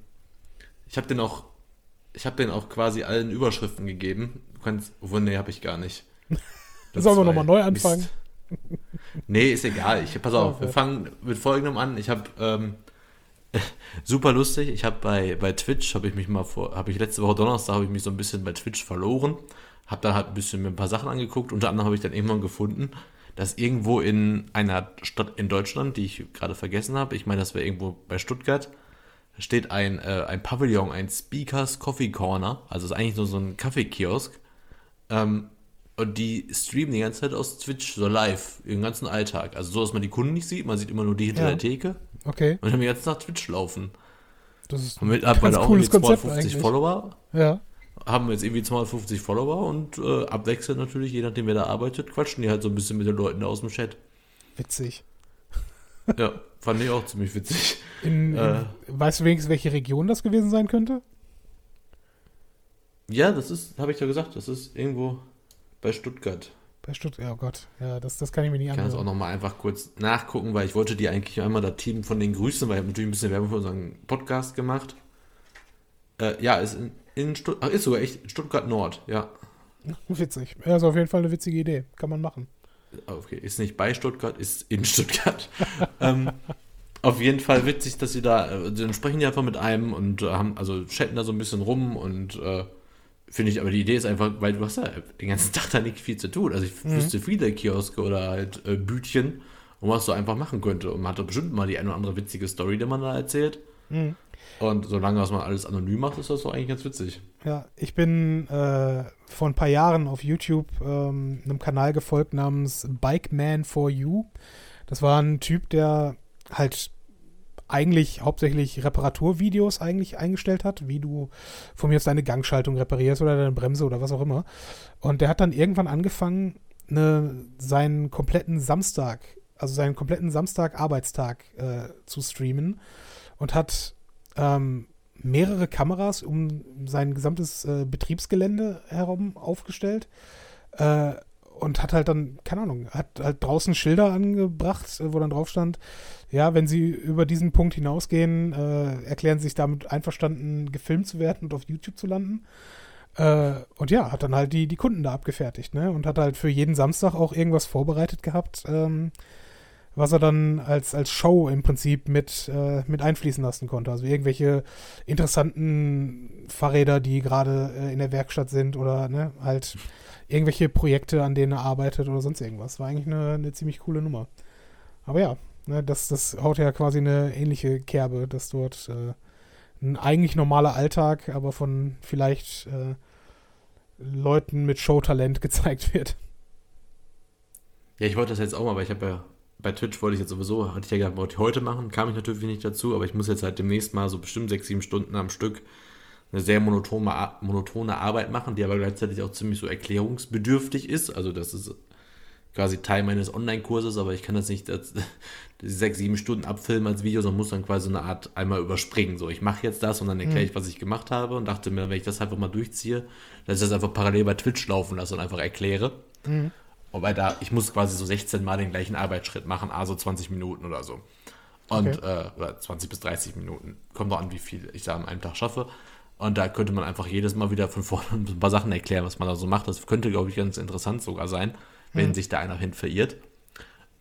Speaker 2: ich habe den auch, ich habe den auch quasi allen Überschriften gegeben. Du kannst, obwohl, nee, habe ich gar nicht. <laughs>
Speaker 1: Sollen wir nochmal neu anfangen?
Speaker 2: Mist. Nee, ist egal. Ich, pass auf,
Speaker 1: Okay.
Speaker 2: wir fangen mit folgendem an. Ich habe ähm, <laughs> super lustig. Ich habe bei, bei Twitch habe ich mich mal vor, habe ich letzte Woche Donnerstag habe ich mich so ein bisschen bei Twitch verloren. Habe dann halt ein bisschen mir ein paar Sachen angeguckt. Unter anderem habe ich dann irgendwann gefunden, dass irgendwo in einer Stadt in Deutschland, die ich gerade vergessen habe, ich meine, das wäre irgendwo bei Stuttgart, steht ein, äh, ein Pavillon, ein Speakers Coffee Corner. Also ist eigentlich nur so ein Kaffeekiosk. Ähm, und die streamen die ganze Zeit aus Twitch so live, ihren ganzen Alltag. Also so, dass man die Kunden nicht sieht, man sieht immer nur die hinter
Speaker 1: Ja.
Speaker 2: der Theke
Speaker 1: Okay,
Speaker 2: und haben ganze Tag Twitch laufen.
Speaker 1: das ist
Speaker 2: Haben mittlerweile
Speaker 1: Ganz
Speaker 2: auch
Speaker 1: cooles Konzept
Speaker 2: 250
Speaker 1: eigentlich.
Speaker 2: Follower,
Speaker 1: ja.
Speaker 2: haben jetzt irgendwie 250 Follower und äh, abwechselnd natürlich, je nachdem wer da arbeitet, quatschen die halt so ein bisschen mit den Leuten aus dem Chat.
Speaker 1: Witzig. <laughs>
Speaker 2: Ja, fand ich auch ziemlich witzig.
Speaker 1: In, in,
Speaker 2: Äh.
Speaker 1: weißt du wenigstens, welche Region das gewesen sein könnte?
Speaker 2: Ja, das ist, habe ich ja gesagt, das ist irgendwo bei Stuttgart.
Speaker 1: Bei Stuttgart, oh Gott, ja, das, das kann ich mir nicht
Speaker 2: Ich kann das auch
Speaker 1: anhören.
Speaker 2: nochmal einfach kurz nachgucken, weil ich wollte die eigentlich einmal das Team von den grüßen, weil ich habe natürlich ein bisschen Werbung für unseren Podcast gemacht. Äh, ja, ist in, in Stuttgart, ist sogar echt Stuttgart Nord, ja.
Speaker 1: Witzig. Ja, ist auf jeden Fall eine witzige Idee. Kann man machen.
Speaker 2: Ah, Okay, ist nicht bei Stuttgart, ist in Stuttgart. <laughs> ähm, auf jeden Fall witzig, dass sie da, äh, dann sprechen die einfach mit einem und äh, haben, also chatten da so ein bisschen rum und äh, finde ich, aber die Idee ist einfach, weil du hast ja den ganzen Tag da nicht viel zu tun. Also ich
Speaker 1: Mhm.
Speaker 2: wüsste viele Kioske oder halt äh, Bütchen, und was so einfach machen könnte. Und man hat da bestimmt mal die eine oder andere witzige Story, die man da erzählt.
Speaker 1: Mhm.
Speaker 2: Und solange das man alles anonym macht, ist das doch eigentlich ganz witzig.
Speaker 1: Ja, ich bin äh, vor ein paar Jahren auf YouTube ähm, einem Kanal gefolgt namens Bike Man for You. Das war ein Typ, der halt eigentlich hauptsächlich Reparaturvideos eigentlich eingestellt hat, wie du von mir aus deine Gangschaltung reparierst oder deine Bremse oder was auch immer. Und der hat dann irgendwann angefangen, ne, seinen kompletten Samstag, also seinen kompletten Samstag-Arbeitstag äh, zu streamen und hat ähm, mehrere Kameras um sein gesamtes äh, Betriebsgelände herum aufgestellt äh, und hat halt dann, keine Ahnung, hat halt draußen Schilder angebracht, äh, wo dann drauf stand, ja, wenn sie über diesen Punkt hinausgehen, äh, erklären sie sich damit einverstanden, gefilmt zu werden und auf YouTube zu landen. Äh, und ja, hat dann halt die, die Kunden da abgefertigt, ne? Und hat halt für jeden Samstag auch irgendwas vorbereitet gehabt, ähm, was er dann als, als Show im Prinzip mit, äh, mit einfließen lassen konnte. Also irgendwelche interessanten Fahrräder, die gerade äh, in der Werkstatt sind oder ne, halt irgendwelche Projekte, an denen er arbeitet oder sonst irgendwas. War eigentlich eine, eine ziemlich coole Nummer. Aber ja, ne, das, das haut ja quasi eine ähnliche Kerbe, dass dort äh, ein eigentlich normaler Alltag, aber von vielleicht äh, Leuten mit Showtalent <laughs> gezeigt wird.
Speaker 2: Ja, ich wollte das jetzt auch mal, weil ich habe ja bei Twitch wollte ich jetzt sowieso, hatte ich ja gesagt, wollte ich heute machen, kam ich natürlich nicht dazu, aber ich muss jetzt halt demnächst mal so bestimmt sechs, sieben Stunden am Stück eine sehr monotone, monotone Arbeit machen, die aber gleichzeitig auch ziemlich so erklärungsbedürftig ist. Also das ist quasi Teil meines Online-Kurses, aber ich kann das nicht die <laughs> sechs, sieben Stunden abfilmen als Video, sondern muss dann quasi eine Art einmal überspringen. So, ich mache jetzt das und dann erkläre ich, was ich gemacht habe und dachte mir, wenn ich das einfach mal durchziehe, dass ich das einfach parallel bei Twitch laufen lasse und einfach erkläre. Mhm. Wobei da, ich muss quasi so 16 Mal den gleichen Arbeitsschritt machen, also 20 Minuten oder so. Und, okay. äh, oder 20 bis 30 Minuten. Kommt doch an, wie viel ich da an einem Tag schaffe. Und da könnte man einfach jedes Mal wieder von vorne <laughs> ein paar Sachen erklären, was man da so macht. Das könnte, glaube ich, ganz interessant sogar sein, wenn mhm. sich da einer hin verirrt.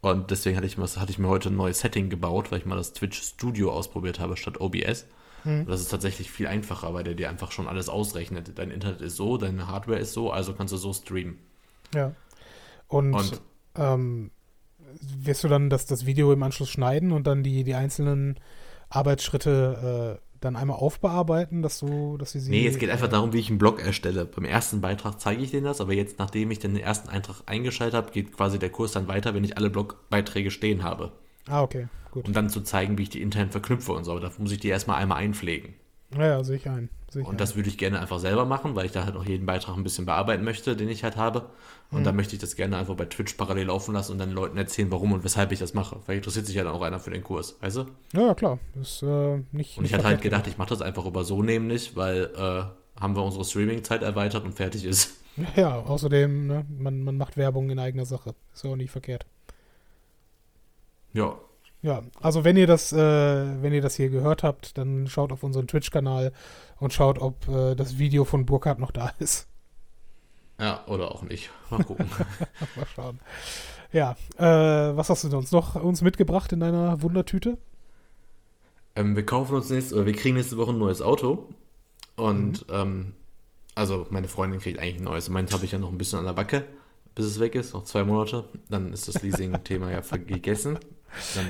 Speaker 2: Und deswegen hatte ich, hatte ich mir heute ein neues Setting gebaut, weil ich mal das Twitch Studio ausprobiert habe statt OBS. Mhm. Das ist tatsächlich viel einfacher, weil der dir einfach schon alles ausrechnet. Dein Internet ist so, deine Hardware ist so, also kannst du so streamen.
Speaker 1: Ja. Und, und ähm, wirst du dann das, das Video im Anschluss schneiden und dann die, die einzelnen Arbeitsschritte äh, dann einmal aufbearbeiten, dass du, dass sie
Speaker 2: sie. Nee, es geht einfach darum, wie ich einen Blog erstelle. Beim ersten Beitrag zeige ich denen das, aber jetzt, nachdem ich den ersten Eintrag eingeschaltet habe, geht quasi der Kurs dann weiter, wenn ich alle Blogbeiträge stehen habe.
Speaker 1: Ah, okay,
Speaker 2: gut. Um dann zu zeigen, wie ich die intern verknüpfe und so. Aber dafür muss ich die erstmal einmal einpflegen.
Speaker 1: Ja, ja sehe ich ein.
Speaker 2: Ich und das würde ich gerne einfach selber machen, weil ich da halt auch jeden Beitrag ein bisschen bearbeiten möchte, den ich halt habe. Und mhm. dann möchte ich das gerne einfach bei Twitch parallel laufen lassen und dann Leuten erzählen, warum und weshalb ich das mache. Weil interessiert sich ja dann auch einer für den Kurs, weißt du?
Speaker 1: Ja, ja klar. Das, äh, nicht,
Speaker 2: und ich hatte halt gedacht, ich mache das einfach über so nämlich, weil äh, haben wir unsere Streaming-Zeit erweitert und fertig ist. <laughs>
Speaker 1: Ja, außerdem, ne, man, man macht Werbung in eigener Sache. Ist auch nicht verkehrt.
Speaker 2: Ja,
Speaker 1: ja, also wenn ihr das, äh, wenn ihr das hier gehört habt, dann schaut auf unseren Twitch-Kanal und schaut, ob äh, das Video von Burkhardt noch da ist.
Speaker 2: Ja, oder auch nicht. Mal gucken. <laughs>
Speaker 1: Mal schauen. Ja, äh, was hast du uns noch uns mitgebracht in deiner Wundertüte?
Speaker 2: Ähm, wir kaufen uns nächste, oder wir kriegen nächste Woche ein neues Auto. Und mhm. ähm, also meine Freundin kriegt eigentlich ein neues. Meins habe ich ja noch ein bisschen an der Backe, bis es weg ist, noch zwei Monate. Dann ist das Leasing-Thema ja vergessen.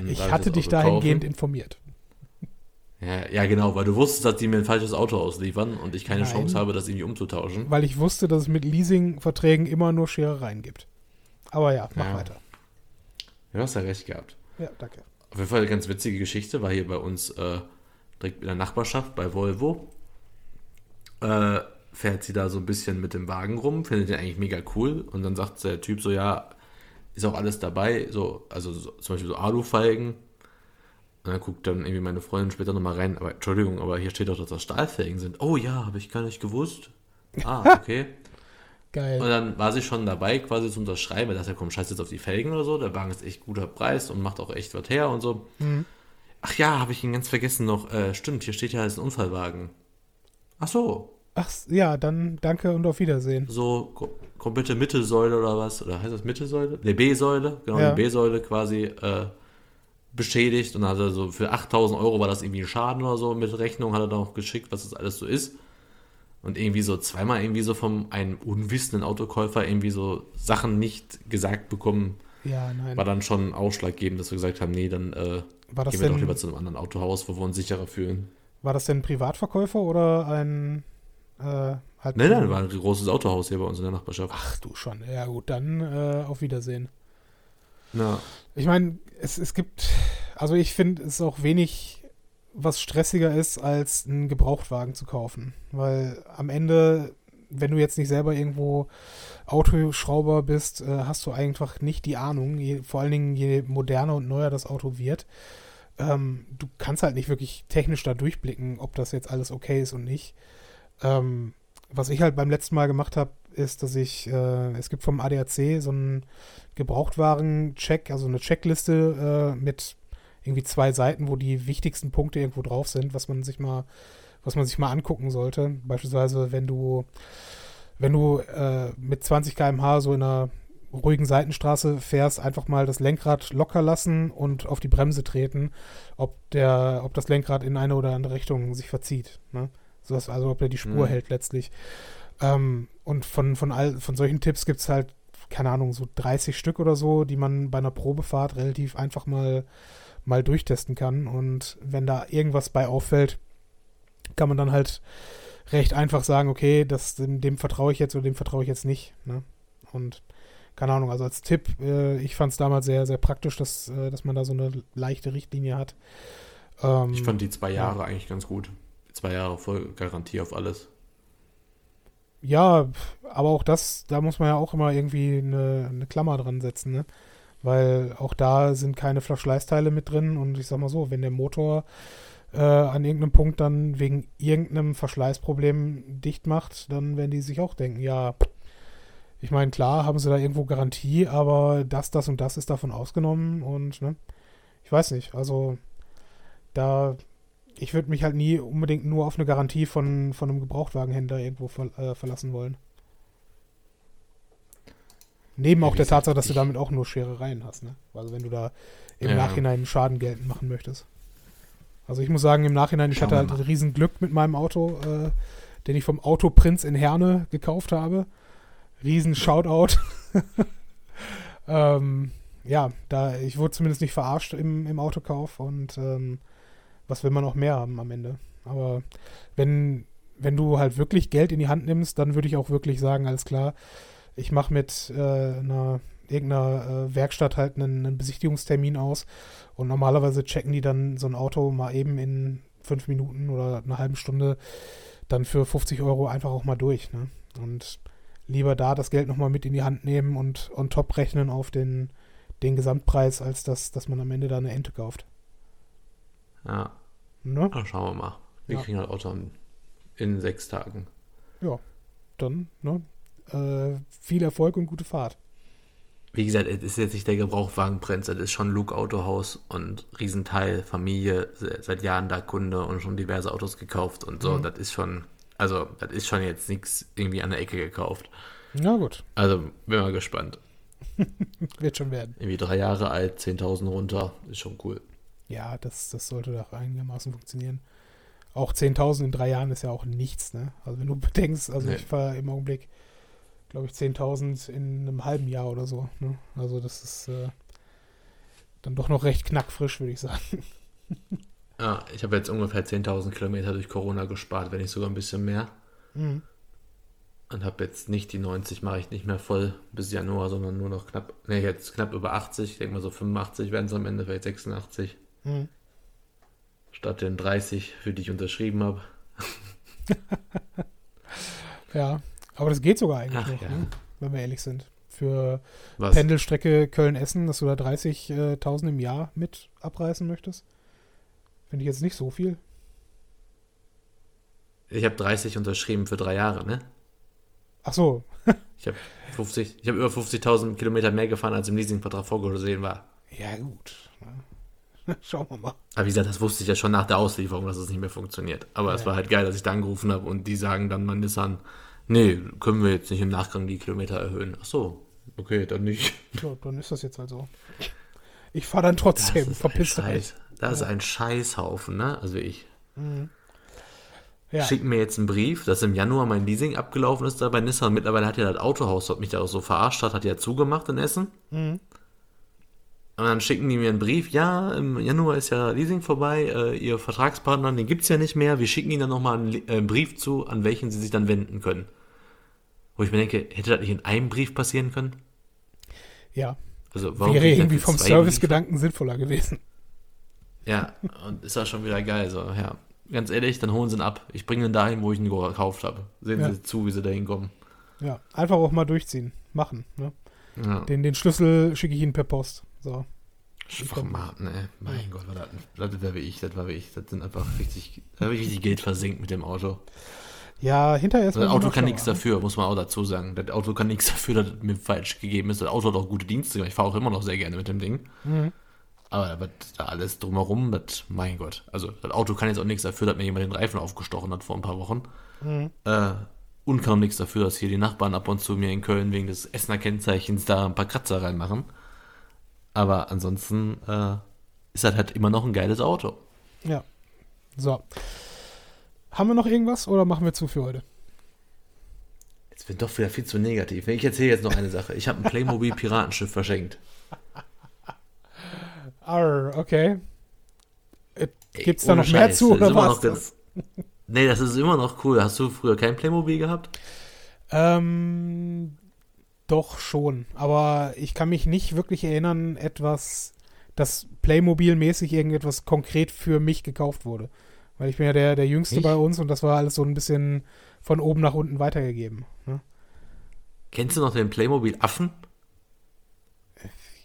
Speaker 1: Ich hatte dich dahingehend informiert.
Speaker 2: Ja, ja, genau, weil du wusstest, dass die mir ein falsches Auto ausliefern und ich keine Nein, Chance habe, das irgendwie umzutauschen.
Speaker 1: Weil ich wusste, dass es mit Leasingverträgen immer nur Scherereien gibt. Aber ja, mach ja. weiter.
Speaker 2: Ja, du hast ja recht gehabt.
Speaker 1: Ja, danke.
Speaker 2: Auf jeden Fall eine ganz witzige Geschichte, war hier bei uns äh, direkt in der Nachbarschaft bei Volvo. Äh, fährt sie da so ein bisschen mit dem Wagen rum, findet den eigentlich mega cool und dann sagt der Typ so, ja, ist auch alles dabei, so, also so, zum Beispiel so Alufeigen. Und dann guckt dann irgendwie meine Freundin später nochmal rein, aber Entschuldigung, aber hier steht doch, dass das Stahlfelgen sind. Oh ja, habe ich gar nicht gewusst. Ah, <laughs> okay.
Speaker 1: Geil.
Speaker 2: Und dann war sie schon dabei, quasi zu unterschreiben, weil das ja komm, scheiß jetzt auf die Felgen oder so. Der Wagen ist echt guter Preis und macht auch echt was her und so. Mhm. Ach ja, habe ich ihn ganz vergessen noch. Äh, stimmt, hier steht ja, es ist ein Unfallwagen. Ach so.
Speaker 1: Ach ja, dann danke und auf Wiedersehen.
Speaker 2: So komplette Mittelsäule oder was? Oder heißt das Mittelsäule? Ne, B-Säule, genau, ja. die B-Säule quasi äh, beschädigt. Und also so für 8000 Euro war das irgendwie ein Schaden oder so. Mit Rechnung hat er dann auch geschickt, was das alles so ist. Und irgendwie so zweimal irgendwie so von einem unwissenden Autokäufer irgendwie so Sachen nicht gesagt bekommen.
Speaker 1: Ja, nein.
Speaker 2: War dann schon ausschlaggebend, dass wir gesagt haben, nee, dann äh, gehen wir doch lieber zu einem anderen Autohaus, wo wir uns sicherer fühlen.
Speaker 1: War das denn ein Privatverkäufer oder ein äh,
Speaker 2: halt nein, nein, war ein großes Autohaus hier bei uns in der Nachbarschaft.
Speaker 1: Ach du schon. Ja gut, dann äh, auf Wiedersehen.
Speaker 2: Na.
Speaker 1: Ich meine, es, es gibt, also ich finde es auch wenig, was stressiger ist, als einen Gebrauchtwagen zu kaufen. Weil am Ende, wenn du jetzt nicht selber irgendwo Autoschrauber bist, äh, hast du einfach nicht die Ahnung, je, vor allen Dingen je moderner und neuer das Auto wird. Ähm, du kannst halt nicht wirklich technisch da durchblicken, ob das jetzt alles okay ist und nicht. Ähm, was ich halt beim letzten Mal gemacht habe, ist, dass ich, äh, es gibt vom ADAC so einen Gebrauchtwagen-Check, also eine Checkliste äh, mit irgendwie zwei Seiten, wo die wichtigsten Punkte irgendwo drauf sind, was man sich mal, was man sich mal angucken sollte. Beispielsweise, wenn du, wenn du äh, mit 20 km/h so in einer ruhigen Seitenstraße fährst, einfach mal das Lenkrad locker lassen und auf die Bremse treten, ob der, ob das Lenkrad in eine oder andere Richtung sich verzieht. Ne? So also ob er die Spur mhm. hält letztlich. Ähm, und von, von, all, von solchen Tipps gibt es halt, keine Ahnung, so 30 Stück oder so, die man bei einer Probefahrt relativ einfach mal, mal durchtesten kann. Und wenn da irgendwas bei auffällt, kann man dann halt recht einfach sagen, okay, das, dem, dem vertraue ich jetzt oder dem vertraue ich jetzt nicht. Ne? Und keine Ahnung, also als Tipp, äh, ich fand es damals sehr, sehr praktisch, dass, äh, dass man da so eine leichte Richtlinie hat.
Speaker 2: Ähm, ich fand die zwei Jahre ja. eigentlich ganz gut. Zwei Jahre voll Garantie auf alles.
Speaker 1: Ja, aber auch das, da muss man ja auch immer irgendwie eine, eine Klammer dran setzen, ne? Weil auch da sind keine Verschleißteile mit drin und ich sag mal so, wenn der Motor äh, an irgendeinem Punkt dann wegen irgendeinem Verschleißproblem dicht macht, dann werden die sich auch denken, ja, ich meine, klar haben sie da irgendwo Garantie, aber das, das und das ist davon ausgenommen und, ne, ich weiß nicht, also da, ich würde mich halt nie unbedingt nur auf eine Garantie von, von einem Gebrauchtwagenhändler irgendwo ver, äh, verlassen wollen. Neben ja, auch der Tatsache, dass du damit auch nur Scherereien hast, ne? Also wenn du da im ja. Nachhinein Schaden geltend machen möchtest. Also ich muss sagen, im Nachhinein, ich hatte halt ein riesen Glück mit meinem Auto, äh, den ich vom Autoprinz in Herne gekauft habe. Riesen Shoutout. <laughs> ähm, ja, da, ich wurde zumindest nicht verarscht im, im Autokauf und ähm, was will man noch mehr haben am Ende? Aber wenn, wenn du halt wirklich Geld in die Hand nimmst, dann würde ich auch wirklich sagen, alles klar, ich mache mit äh, einer irgendeiner äh, Werkstatt halt einen, einen, Besichtigungstermin aus. Und normalerweise checken die dann so ein Auto mal eben in fünf Minuten oder eine halbe Stunde dann für 50 Euro einfach auch mal durch. Ne? Und lieber da das Geld nochmal mit in die Hand nehmen und on top rechnen auf den, den Gesamtpreis, als dass, dass man am Ende da eine Ente kauft.
Speaker 2: Ja. Ne? Dann schauen wir mal. Wir ja. kriegen das Auto in sechs Tagen.
Speaker 1: Ja, dann, ne? Äh, viel Erfolg und gute Fahrt
Speaker 2: wie gesagt, es ist jetzt nicht der Gebrauchwagenprinz, es ist schon Luke Autohaus und Riesenteil, Familie, seit Jahren da Kunde und schon diverse Autos gekauft und so. Mhm. Das ist schon, also, das ist schon jetzt nichts irgendwie an der Ecke gekauft.
Speaker 1: Na gut.
Speaker 2: Also, bin mal gespannt. <laughs>
Speaker 1: Wird schon werden.
Speaker 2: Irgendwie drei Jahre alt, 10.000 runter, ist schon cool.
Speaker 1: Ja, das, das sollte doch einigermaßen funktionieren. Auch 10.000 in drei Jahren ist ja auch nichts, ne? Also, wenn du <laughs> bedenkst, also nee. ich fahre im Augenblick glaube ich, 10.000 in einem halben Jahr oder so. Ne? Also das ist äh, dann doch noch recht knackfrisch, würde ich sagen.
Speaker 2: Ja, <laughs> ich habe jetzt ungefähr 10.000 Kilometer durch Corona gespart, wenn nicht sogar ein bisschen mehr. Mhm. Und habe jetzt nicht die 90, mache ich nicht mehr voll bis Januar, sondern nur noch knapp, ne, jetzt knapp über 80. Ich denke mal so 85 werden es am Ende, vielleicht 86. Mhm. Statt den 30, für die ich unterschrieben habe. <laughs>
Speaker 1: ja, aber das geht sogar eigentlich Ach, noch, ja. ne? wenn wir ehrlich sind. Für Was? Pendelstrecke Köln-Essen, dass du da 30.000 im Jahr mit abreißen möchtest. Finde ich jetzt nicht so viel.
Speaker 2: Ich habe 30 unterschrieben für drei Jahre, ne?
Speaker 1: Ach so. <laughs>
Speaker 2: ich habe 50, ich habe über 50.000 Kilometer mehr gefahren, als im Leasingvertrag vorgesehen war.
Speaker 1: Ja, gut. <laughs> Schauen wir mal.
Speaker 2: Aber wie gesagt, das wusste ich ja schon nach der Auslieferung, dass es nicht mehr funktioniert. Aber es war halt geil, dass ich da angerufen habe und die sagen dann, man Nissan, Nee, können wir jetzt nicht im Nachgang die Kilometer erhöhen. Ach so, okay, dann nicht. <laughs>
Speaker 1: Ja, dann ist das jetzt halt so. Ich fahre dann trotzdem,
Speaker 2: verpiss dich. Das ist ein Scheißhaufen, ne? Also ich. Mhm. Ja. Schickt mir jetzt einen Brief, dass im Januar mein Leasing abgelaufen ist da bei Nissan. Mittlerweile hat ja das Autohaus, das mich da auch so verarscht hat, hat ja zugemacht in Essen. Mhm. Und dann schicken die mir einen Brief, ja, im Januar ist ja Leasing vorbei, äh, ihr Vertragspartner, den gibt es ja nicht mehr. Wir schicken ihnen dann nochmal einen, äh, einen Brief zu, an welchen sie sich dann wenden können. Wo ich mir denke, hätte das nicht in einem Brief passieren können?
Speaker 1: Ja. Also warum Wäre irgendwie vom Servicegedanken sinnvoller gewesen.
Speaker 2: Ja, und ist das schon wieder geil. So, ja. Ganz ehrlich, dann holen sie ihn ab. Ich bringe ihn dahin, wo ich ihn gekauft habe. Sehen ja. Sie zu, wie sie da hinkommen.
Speaker 1: Ja, einfach auch mal durchziehen. Machen. Ne? Ja. Den, den Schlüssel schicke ich Ihnen per Post. So.
Speaker 2: Schwachmaten, ey. Mein ja. Gott, war das, das war wie ich, das war wie ich. Das sind einfach richtig, da habe ich richtig Geld versinkt mit dem Auto.
Speaker 1: Ja, hinterher ist
Speaker 2: Das Auto kann nichts dafür, muss man auch dazu sagen. Das Auto kann nichts <laughs> dafür, dass es mir falsch gegeben ist. Das Auto hat auch gute Dienste. Ich fahre auch immer noch sehr gerne mit dem Ding. Mhm. Aber da alles drumherum, das, mein Gott. Also, das Auto kann jetzt auch nichts dafür, dass mir jemand den Reifen aufgestochen hat vor ein paar Wochen. Mhm. Äh, und kann auch nichts dafür, dass hier die Nachbarn ab und zu mir in Köln wegen des Essener Kennzeichens da ein paar Kratzer reinmachen. Aber ansonsten äh, ist das halt immer noch ein geiles Auto.
Speaker 1: Ja. So. Haben wir noch irgendwas oder machen wir zu für heute?
Speaker 2: Jetzt wird doch wieder viel zu negativ. Ich erzähle jetzt noch eine Sache. Ich habe ein Playmobil Piratenschiff verschenkt. <laughs>
Speaker 1: Arr, okay. Gibt es da noch mehr Scheiß. zu oder was?
Speaker 2: Ganz, Nee, das ist immer noch cool. Hast du früher kein Playmobil gehabt?
Speaker 1: Ähm, doch schon. Aber ich kann mich nicht wirklich erinnern, etwas, das Playmobil-mäßig irgendetwas konkret für mich gekauft wurde. Weil ich bin ja der, der Jüngste
Speaker 2: Nicht?
Speaker 1: bei uns und das war alles so ein bisschen von oben nach unten weitergegeben. Ne?
Speaker 2: Kennst du noch den Playmobil-Affen?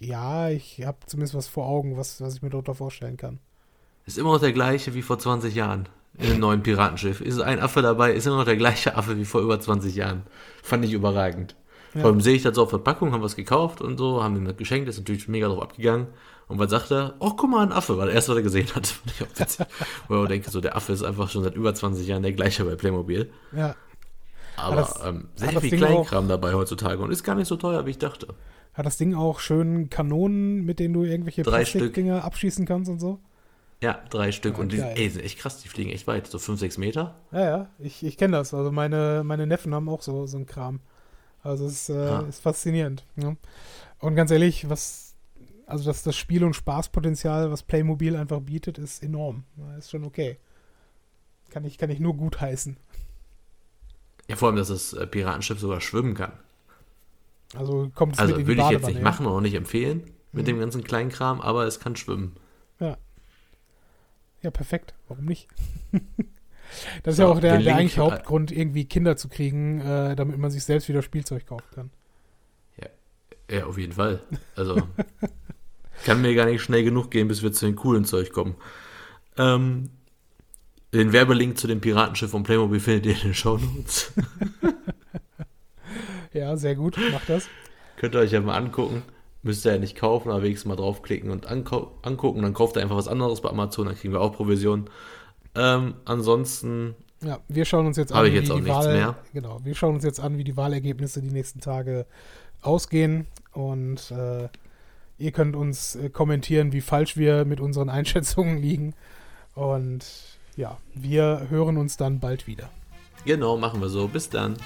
Speaker 1: Ja, ich habe zumindest was vor Augen, was, was ich mir darunter vorstellen kann.
Speaker 2: Ist immer noch der gleiche wie vor 20 Jahren. In dem neuen Piratenschiff. Ist ein Affe dabei, ist immer noch der gleiche Affe wie vor über 20 Jahren. Fand ich überragend.
Speaker 1: Ja.
Speaker 2: Vor allem sehe ich das so auf Verpackung, haben was gekauft und so, haben ihm das geschenkt, ist natürlich mega drauf abgegangen. Und was sagt er? Oh, guck mal, ein Affe, weil er erst, was er gesehen hat. <laughs> Fand ich auch witzig. Wo ich auch denke, so, der Affe ist einfach schon seit über 20 Jahren der gleiche bei Playmobil.
Speaker 1: Ja.
Speaker 2: Aber
Speaker 1: das-
Speaker 2: ähm, sehr viel Kleinkram dabei heutzutage und ist gar nicht so teuer, wie ich dachte.
Speaker 1: Hat das Ding auch schön Kanonen, mit denen du irgendwelche
Speaker 2: Drei
Speaker 1: Plastikdinger abschießen kannst und so?
Speaker 2: Ja, drei Stück
Speaker 1: Ja,
Speaker 2: und die ey, sind echt krass, die fliegen echt weit, so 5, 6 Meter.
Speaker 1: Ja, ja, ich, ich kenne das. Also meine, meine Neffen haben auch so, so einen Kram. Also es ist, äh,
Speaker 2: Ah.
Speaker 1: ist faszinierend. Ne? Und ganz ehrlich, was, also das, das Spiel- und Spaßpotenzial, was Playmobil einfach bietet, ist enorm. Ja, Ist schon okay. Kann ich, kann ich nur gut heißen.
Speaker 2: Ja, vor allem, dass das äh, Piratenschiff sogar schwimmen kann.
Speaker 1: Also kommt es
Speaker 2: Also würde ich jetzt nicht
Speaker 1: ja?
Speaker 2: machen und auch nicht empfehlen mit
Speaker 1: Mhm.
Speaker 2: dem ganzen Kleinkram, aber es kann schwimmen.
Speaker 1: Ja, perfekt. Warum nicht? <laughs> das ist
Speaker 2: So,
Speaker 1: ja auch der, der eigentliche Hauptgrund, irgendwie Kinder zu kriegen, äh, damit man sich selbst wieder Spielzeug kaufen kann.
Speaker 2: Ja, auf jeden Fall. Also <laughs> kann mir gar nicht schnell genug gehen, bis wir zu den coolen Zeug kommen. Ähm, den Werbelink zu dem Piratenschiff von Playmobil findet ihr in den Shownotes. <laughs>
Speaker 1: Ja, sehr gut. Mach das.
Speaker 2: Könnt ihr euch ja mal angucken. Müsst ihr ja nicht kaufen, aber wenigstens mal draufklicken und angucken. Dann kauft ihr einfach was anderes bei Amazon, dann kriegen wir auch Provision. Ähm, ansonsten,
Speaker 1: Ja, wir schauen uns jetzt
Speaker 2: Habe
Speaker 1: an,
Speaker 2: ich
Speaker 1: wie
Speaker 2: jetzt auch
Speaker 1: die
Speaker 2: nichts
Speaker 1: Wahl,
Speaker 2: mehr.
Speaker 1: genau, wir schauen uns jetzt an, wie die Wahlergebnisse die nächsten Tage ausgehen und äh, ihr könnt uns äh, kommentieren, wie falsch wir mit unseren <laughs> Einschätzungen liegen und ja, wir hören uns dann bald wieder.
Speaker 2: genau, machen wir so. Bis dann.